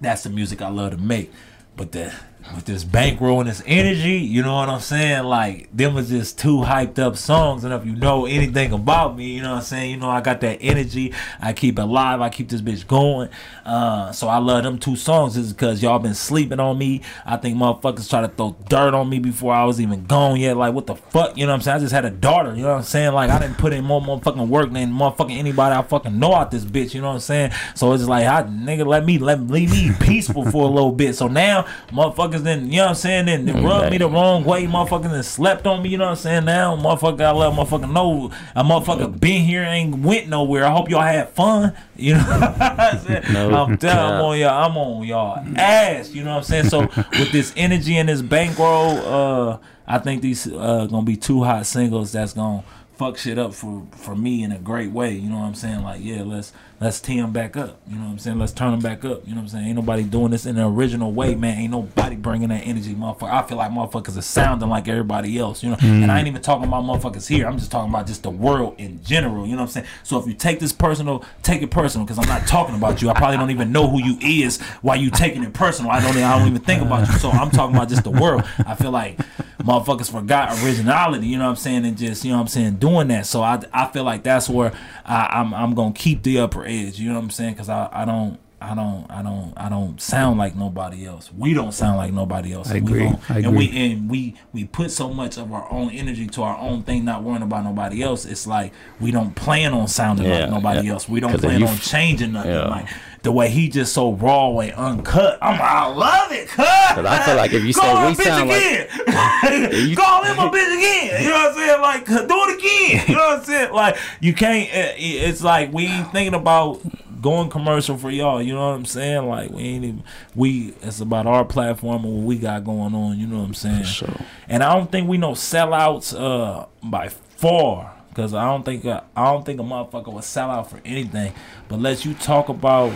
that's the music I love to make. But the with this bankroll and this energy, you know what I'm saying? Like them was just two hyped up songs. And if you know anything about me, you know what I'm saying? You know I got that energy. I keep it alive. I keep this bitch going. Uh, so I love them two songs. Is because y'all been sleeping on me. I think motherfuckers try to throw dirt on me before I was even gone yet. Like what the fuck? You know what I'm saying? I just had a daughter. You know what I'm saying? Like I didn't put in more motherfucking work than motherfucking anybody I fucking know out this bitch. You know what I'm saying? So it's like, I nigga, let me let leave me peaceful for a little bit. So now motherfuckers then, you know what I'm saying? Then, then rub me the wrong way. Motherfuckers then slept on me. You know what I'm saying? Now motherfucker, I let motherfucker know a motherfucker been here ain't went nowhere. I hope y'all had fun. You know what I'm saying? No I'm telling. I'm on y'all. I'm on y'all ass. You know what I'm saying? So with this energy and this bankroll, uh, I think these uh gonna be two hot singles that's gonna fuck shit up for for me in a great way. You know what I'm saying? Like yeah, let's let's tee them back up. You know what I'm saying? Let's turn them back up. You know what I'm saying? Ain't nobody doing this in the original way, man. Ain't nobody bringing that energy, motherfucker. I feel like motherfuckers are sounding like everybody else. You know, and I mm. ain't even talking about motherfuckers here. I'm just talking about just the world in general. You know what I'm saying? So if you take this personal, take it personal because I'm not talking about you. I probably don't even know who you is while you taking it personal. I don't. I don't even think about you. So I'm talking about just the world. I feel like motherfuckers forgot originality. You know what I'm saying? And just you know what I'm saying doing that. So I I feel like that's where I, I'm I'm gonna keep the upper edge. You know what I'm saying? Because I I don't. I don't, I don't, I don't sound like nobody else. We don't sound like nobody else. I And we agree. gon- I and agree. we and we we put so much of our own energy to our own thing, not worrying about nobody else. It's like we don't plan on sounding Yeah, like nobody yeah. else. We don't plan you on f- changing nothing. Yeah. Like the way he just so raw and uncut. I'm I love it. 'Cause I feel like if you say Call we him bitch like- again. you- Call him a bitch again. You know what I'm saying? Like do it again. You know what I'm saying? Like you can't. It's like we ain't thinking about going commercial for y'all. You know what I'm saying? Like we ain't even. We it's about our platform and what we got going on. You know what I'm saying? sure. And I don't think we know sellouts uh by far. Cause I don't think uh, I don't think a motherfucker would sell out for anything. But let you talk about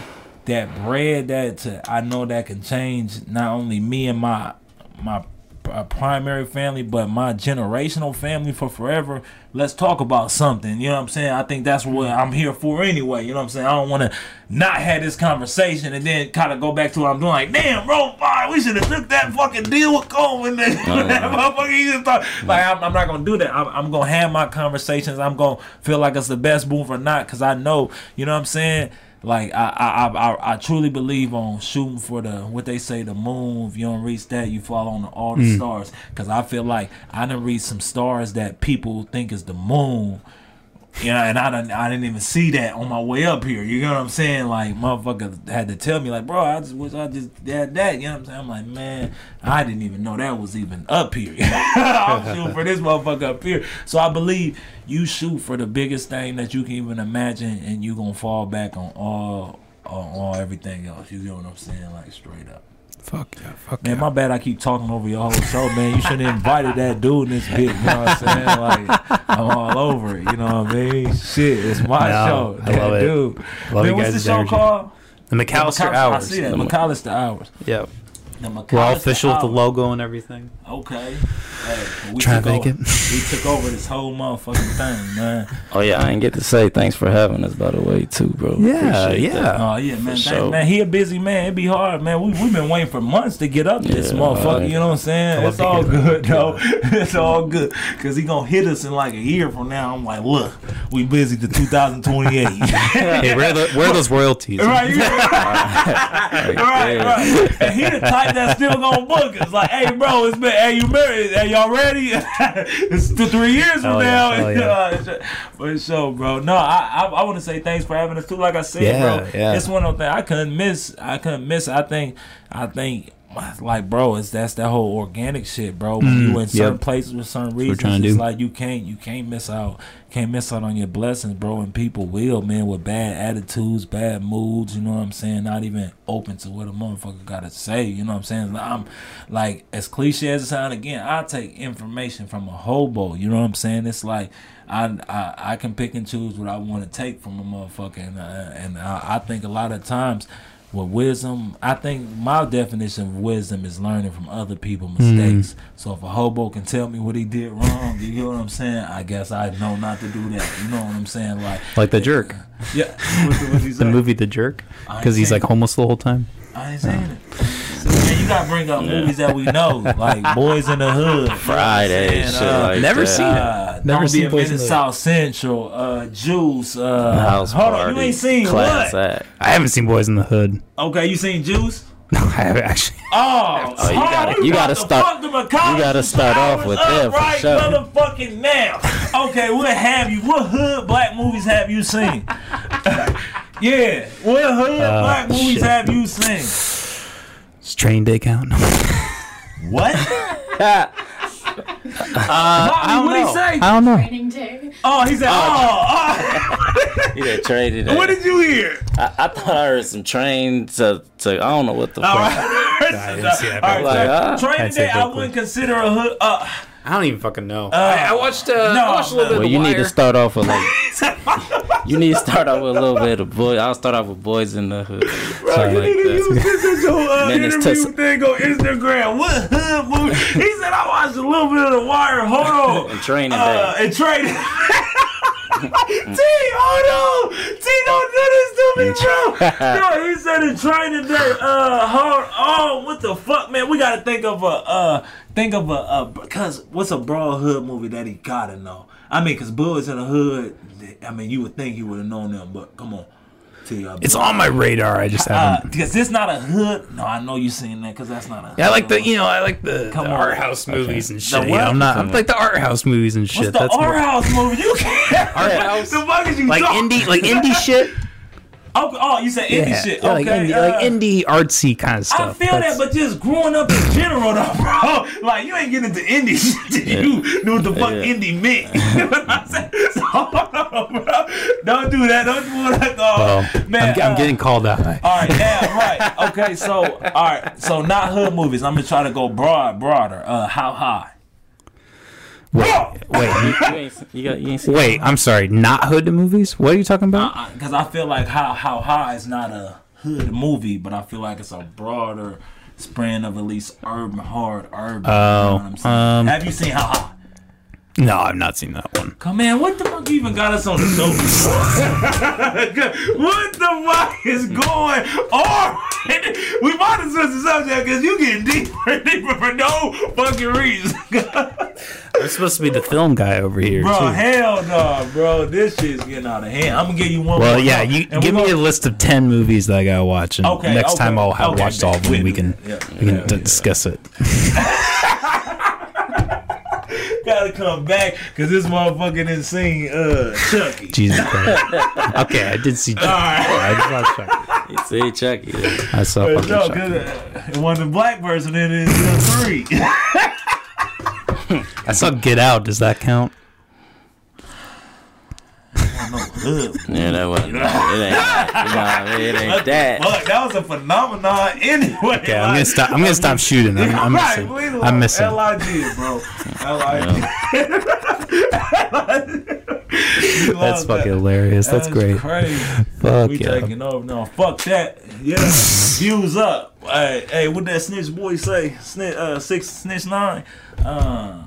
that bread that uh, I know that can change not only me and my my uh, primary family, but my generational family for forever. Let's talk about something. You know what I'm saying? I think that's what I'm here for anyway. You know what I'm saying? I don't want to not have this conversation and then kind of go back to what I'm doing. Like, damn, bro, fine, we should have took that fucking deal with Cole and then that motherfucker. he just thought- Like, I'm, I'm not gonna do that. I'm, I'm gonna have my conversations. I'm gonna feel like it's the best move or not because I know. You know what I'm saying? Like I, I I I truly believe on shooting for the what they say the moon. If you don't reach that, you fall on all the mm. stars. Cause I feel like I done reach some stars that people think is the moon. Yeah, and I didn't, I didn't even see that on my way up here. You know what I'm saying? Like, motherfucker had to tell me, like, bro, I just wish I just had that. You know what I'm saying? I'm like, man, I didn't even know that was even up here. I'm shooting for this motherfucker up here. So I believe you shoot for the biggest thing that you can even imagine, and you gonna fall back on all, on all everything else. You know what I'm saying? Like, straight up. Fuck yeah. Fuck Man, yeah. my bad. I keep talking over your whole show, man. You shouldn't have invited that dude in this bit. You know what I'm saying? Like, I'm all over it. You know what I mean? Shit, it's my No, show. I that love it. dude. Love man, you what's the show energy. called? the McAllister Hours. I see that. The Mc- McAllister Hours. Yep. The We're all McAllister official with the logo and everything. Okay. Hey, we Trying to took make over, it. We took over this whole motherfucking thing, man. Oh yeah, I ain't get to say thanks for having us by the way too, bro. Yeah, Appreciate yeah. that. Oh yeah, man. For Thank- sure. Man, he a busy man. It'd be hard, man. We we been waiting for months to get up this Yeah, motherfucker. alright. You know what I'm saying? I love It's all good though. it's all good because he gonna hit us in like a year from now. I'm like, look, we busy to 2028. Hey, where are, the, where are those royalties? Right, you- right, right. And he the type that's still gonna book us. Like, hey, bro, it's been, hey, you married? Hey, y'all ready? it's two, three years from yeah, now. hell yeah. Uh, uh, for sure, bro. No, I, I, I want to say thanks for having us too. Like I said, Yeah, bro, yeah. it's one of those things I couldn't miss. I couldn't miss. I think, I think. Like bro, it's that's that whole organic shit, bro. When you in certain yep. places with certain Mm, reasons, trying to it's like you can't you can't miss out can't miss out on your blessings, bro. And people will, man, with bad attitudes, bad moods, you know what I'm saying? Not even open to what a motherfucker gotta say, you know what I'm saying? I'm like as cliche as it sounds again, I take information from a hobo, you know what I'm saying? It's like I I, I can pick and choose what I want to take from a motherfucker and, uh, and I, I think a lot of times with wisdom, I think my definition of wisdom is learning from other people's mistakes. So if a hobo can tell me what he did wrong, you know what I'm saying? I guess I know not to do that. You know what I'm saying? Like, Like the jerk. yeah, what, what The say? movie The Jerk. Because he's like homeless the whole time. I ain't saying it. So, man, you gotta bring up movies that we know, like Boyz n the Hood, Friday, And, shit uh, like Never that. seen it. uh, Never Don't seen be a Boys in minute. South Central, uh, Juice, uh, House hold party. on, you ain't seen class what? act. I haven't seen Boyz n the Hood. Okay, you seen Juice? No, I haven't actually. Oh, Oh, you gotta- on, we you gotta to start- fuck you gotta start off with up them for right sure. motherfucking now. Okay, what have you? What hood black movies have you seen? yeah, what hood Oh, black movies shit. have you seen? Does Train Day count? What? Uh, what did he say? I don't know. Training day. Oh, he said, oh, oh. You got traded. what did you hear? I, I thought I heard some train to, to I don't know what the All fuck. right. I didn't see that All right, Like, so. Training Day, I wouldn't consider a hood. Uh, I don't even fucking know. I, I watched. Uh, no, I watched a little no. bit Well, of you The need to start off with like. you need to start off with a little bit of boy. I'll start off with Boyz n the Hood. Something you like need to use this as your uh, interview tus- thing on Instagram. What hood movie? He said I watched a little bit of The Wire. Hold on. And training Uh, day. and training. hold on. T, don't do this to me, bro. Yo, he said in training day, uh, hard. Oh, what the fuck, man? We gotta think of a, uh, think of a, uh, cause what's a broad hood movie that he gotta know? I mean, cause Bullets in the Hood. I mean, you would think he would have known them, but come on. T, uh, It's on my radar. I just haven't. because this not a hood. No, I know you're seen that because that's not a. Yeah, I like the you know I like the, Come the art house movies and shit. The you know. I'm not. I'm like the art house movies and What's shit. the That's art more, house movie? You can't. Art house? The fuck is you like talking- indie, like indie shit. Oh, oh, you said indie Yeah, shit. yeah, Okay, like indie, uh, like indie artsy kind of stuff. I feel That's- that, but just growing up in general, though, bro. Like you ain't getting into indie shit. till You knew what the fuck Yeah. indie meant. you know what I'm saying? So, bro. Don't do that. Don't do that. Oh, well, man, I'm, I'm uh, getting called out. All right, yeah, right. Okay, so all right, so not hood movies. I'm gonna try to go broad, broader. Uh, how high? Wait, wait, you- You ain't, you got, you ain't seen wait. I'm sorry. Not hood movies. What are you talking about? because I feel like how how high is not a hood movie, but I feel like it's a broader span of at least urban, hard urban. you know Oh, what I'm saying? um, have you seen how high? No, I've not seen that one. Come on, what the fuck even got us on the show? what the fuck is going on? we might as well the subject because you're getting deeper and deeper for no fucking reason. I'm supposed to be the film guy over here. Bro, too. hell no, bro. This shit's getting out of hand. I'm gonna give you one Well, yeah, you give me a gonna- list of ten movies that I gotta watch, and Okay, next okay, time I'll have okay, watched all of them. We can Yeah, we can yeah, d- yeah. discuss it. Gotta come back because this motherfucking insane uh Chucky. Jesus Christ. okay, I did see. Chucky. I just saw Chucky. You see Chucky. yeah. I saw Uh, fucking No, Chucky. because uh, one the black person in it is uh, three. I saw Get Out. Does that count? Hood. Yeah, that was. It ain't, nah, it ain't that. Fuck, that was a phenomenon anyway. Okay, I'm gonna stop. I'm gonna stop shooting. I'm, I'm right, missing. please, I'm missing. L-I-G, bro. L-I-G. That's fucking hilarious. That's great. Crazy. Fuck We yeah. taking over. No, fuck that. Yeah, views up. Hey, hey, what that snitch boy say? Snitch, uh, six, snitch nine. Uh,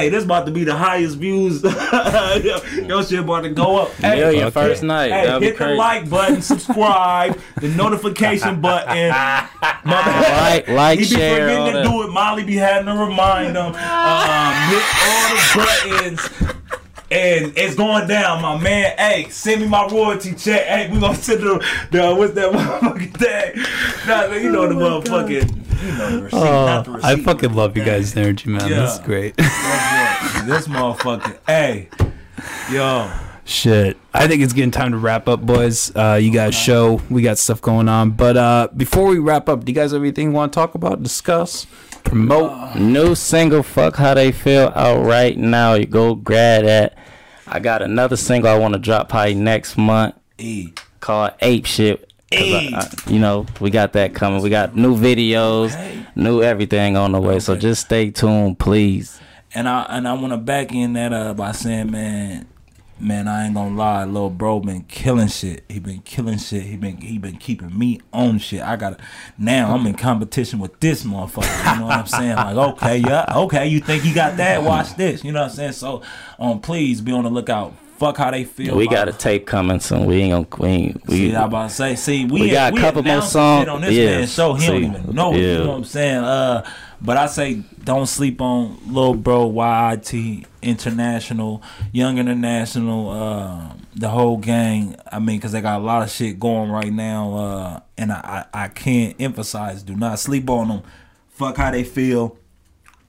hey, this about to be the highest views. Yo, Your shit about to go up. Hey, Million Okay. first night. Hey, That'd be hit the crazy. like button, subscribe, the notification button. Like, like, he be share, all forgetting to that. do it. Molly be having to remind them. Um, hit all the buttons. And it's going down, my man. Hey, send me my royalty check. Hey, we gonna send the, the what's that motherfucking tag? Nah, you know the motherfucking, you know the receipt, not the Oh, receipt. I fucking love you guys' energy, man. This is Yeah. great. This motherfucker. Hey, yo. Shit. I think it's getting time to wrap up, boys. Uh, you guys show. We got stuff going on. But uh, before we wrap up, do you guys have anything you want to talk about, discuss, promote? New single, fuck how they feel out right now. You go grab that. I got another single I want to drop probably next month E. called Ape shit I- I- you know, we got that coming. We got new videos, Okay. new everything on the way. So just stay tuned, please. And I and I want to back in that uh by saying, man, man, I ain't gonna lie, little bro been killing shit. He been killing shit. He been he been keeping me on shit. I got to now I'm in competition with this motherfucker. You know what I'm saying? Like, okay, yeah, okay, you think you got that? Watch this. You know what I'm saying? So, um, please be on the lookout. Fuck how they feel. We got a tape coming soon. We ain't gonna. We ain't, we, See, I about to say, see, we, we got a we couple more songs. on this Yeah, man's show. He see, don't even know. You know what I'm saying? Uh, but I say, don't sleep on Lil Bro YIT International, Young International, uh, the whole gang. I mean, because they got a lot of shit going right now, uh, and I, I I can't emphasize, do not sleep on them. Fuck how they feel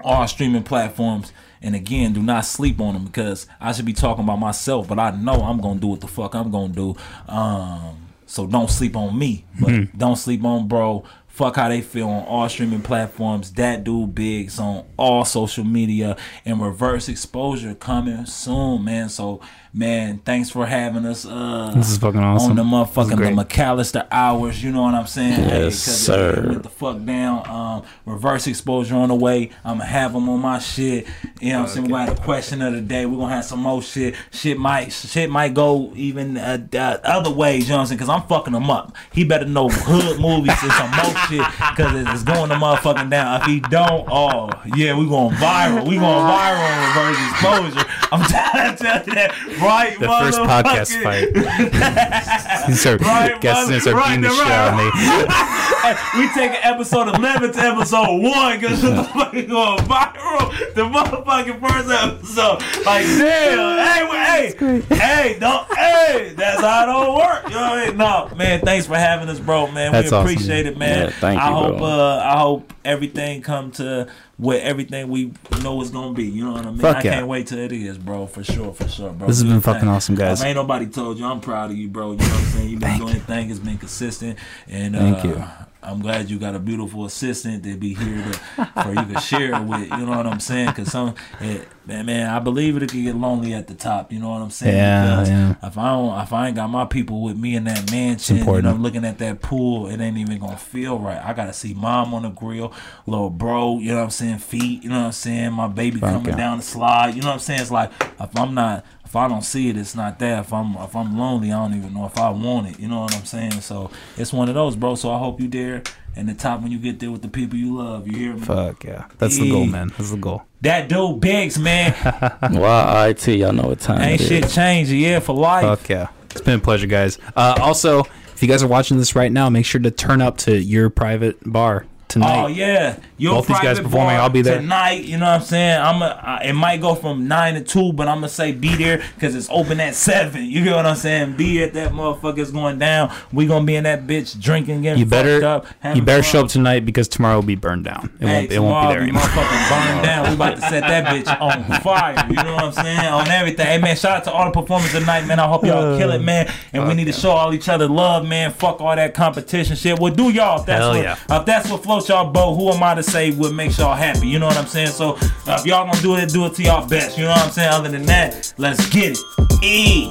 all streaming platforms. And again, do not sleep on them because I should be talking about myself, but I know I'm gonna do what the fuck I'm gonna do. Um, so don't sleep on me, but don't sleep on bro. Fuck how they feel on all streaming platforms. DatDudeBiggz on all social media and reverse exposure coming soon, man. So man, thanks for having us. Uh, This is fucking awesome. on the motherfucking the McAllister hours. You know what I'm saying? Hey, Yes, 'cause sir. Get the fuck down. Um, reverse exposure on the way. I'm gonna have them on my shit. You know what I'm saying? We got a question of the day. We're gonna have some more shit. Shit might shit might go even uh, uh, other ways. You know what I'm saying? Because I'm fucking him up. He better know hood movies and some more shit because it's going to motherfucking down. If he don't, oh yeah, we going viral. We going viral on reverse exposure. I'm trying to tell you that right. The first podcast fight. These are Right, guests mother- start right, beating the right. shit out of me. we taking episode 11 to episode 1 because the fucking going viral. The motherfucking first episode. Like, damn. Hey, well, hey, hey, don't, hey, that's how it don't work. You know what I mean? No, man, thanks for having us, bro, man. That's we awesome, appreciate it, man. Yeah, thank I you, hope, bro. uh, I hope everything come to what everything we know it's gonna be. You know what I mean? Fuck I yeah. can't wait till it is, bro. For sure, for sure, bro. This has been fucking thing. awesome, guys. If ain't nobody told you, I'm proud of you, bro. You know what I'm saying? You've been doing your thing. It's been consistent, and uh, Thank you. I'm glad you got a beautiful assistant to be here to for you to share with. You know what I'm saying? Because some, it, man, man, I believe it can get lonely at the top. You know what I'm saying? Yeah, Because yeah. If I don't, if I ain't got my people with me in that mansion, you I'm looking at that pool, it ain't even gonna feel right. I gotta see mom on the grill, little bro. You know what I'm saying? Feet. You know what I'm saying? My baby Fuck coming yeah. down the slide. You know what I'm saying? It's like if I'm not. If I don't see it, it's not there. If I'm if I'm lonely, I don't even know if I want it. You know what I'm saying? So it's one of those, bro. So I hope you there and the top when you get there with the people you love. You hear me? Fuck yeah. That's the goal, man. That's the goal. That dude Biggs, man. Why IT? Y'all know what time Ain't it shit is. changing. Yeah, for life. Fuck yeah. It's been a pleasure, guys. Uh, also, if you guys are watching this right now, make sure to turn up to your private bar tonight. Oh yeah, your Both these guys performing, I'll be there. tonight. You know what I'm saying? I'm a, I, it might go from nine to two, but I'm gonna say be there because it's open at seven. You get what I'm saying? Be at that motherfucker's going down. We gonna be in that bitch drinking, getting You better fucked up. you better fun. show up tonight because tomorrow will be burned down. It Hey, won't it won't be there anymore. motherfucking burned down. We about to set that bitch on fire. You know what I'm saying? On everything. Hey man, shout out to all the performers tonight, man. I hope y'all kill it, man. And we need to show all each other love, man. Fuck all that competition shit. Well, do y'all if that's Hell what yeah. if that's what floats y'all boat. Who am I to say what makes y'all happy? You know what I'm saying? So uh, if y'all gonna do it, do it to y'all best. You know what I'm saying? Other than that, let's get it. E.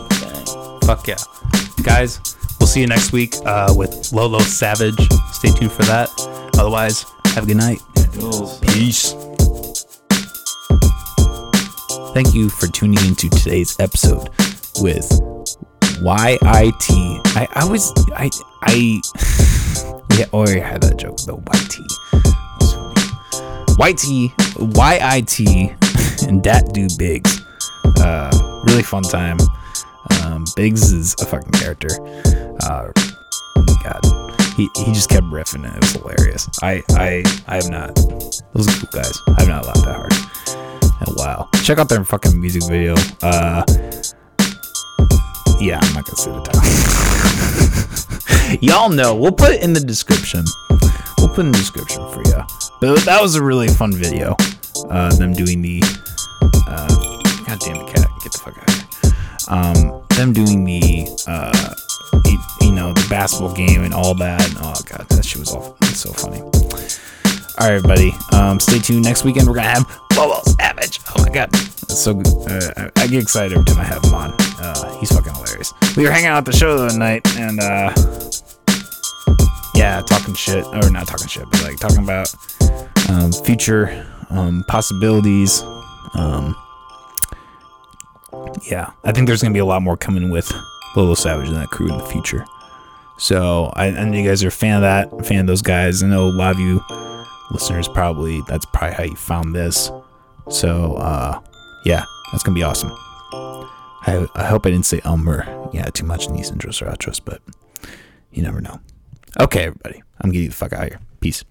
Fuck yeah. Guys, we'll see you next week uh, with Lolo Savage. Stay tuned for that. Otherwise, have a good night. Peace. Thank you for tuning into today's episode with YIT. I, I was I I yeah, oh I had that joke though. YT. YT YIT and that Do Biggs. Uh, really fun time. Um, Biggz is a fucking character. Uh, God, he, he just kept riffing and it was hilarious. I I I have not. Those are cool guys. I have not laughed that hard. in a while. Check out their fucking music video. Uh, yeah, I'm not gonna say the title. Y'all know. We'll put it in the description. We'll put in the description for you. But that was a really fun video. Uh, them doing the. Uh, God damn cat! Get the fuck out of here. Um, them doing the. Uh, you, you know, the basketball game and all that. Oh god, that shit was all it's so funny. All right, everybody. Um, stay tuned. Next weekend we're gonna have Lolo Savage. Oh my god, so. Uh, I, get excited every time I have him on. Uh, he's fucking hilarious. We were hanging out at the show the other night, and uh, yeah, talking shit or not talking shit, but like talking about um, future um, possibilities. Um, yeah, I think there's gonna be a lot more coming with Lolo Savage and that crew in the future. So I, I know you guys are a fan of that, fan of those guys. I know a lot of you listeners probably that's probably how you found this. So uh, yeah, that's gonna be awesome. I I hope I didn't say um or yeah too much in these intros or outros, but you never know. Okay, everybody, I'm getting the fuck out of here. Peace.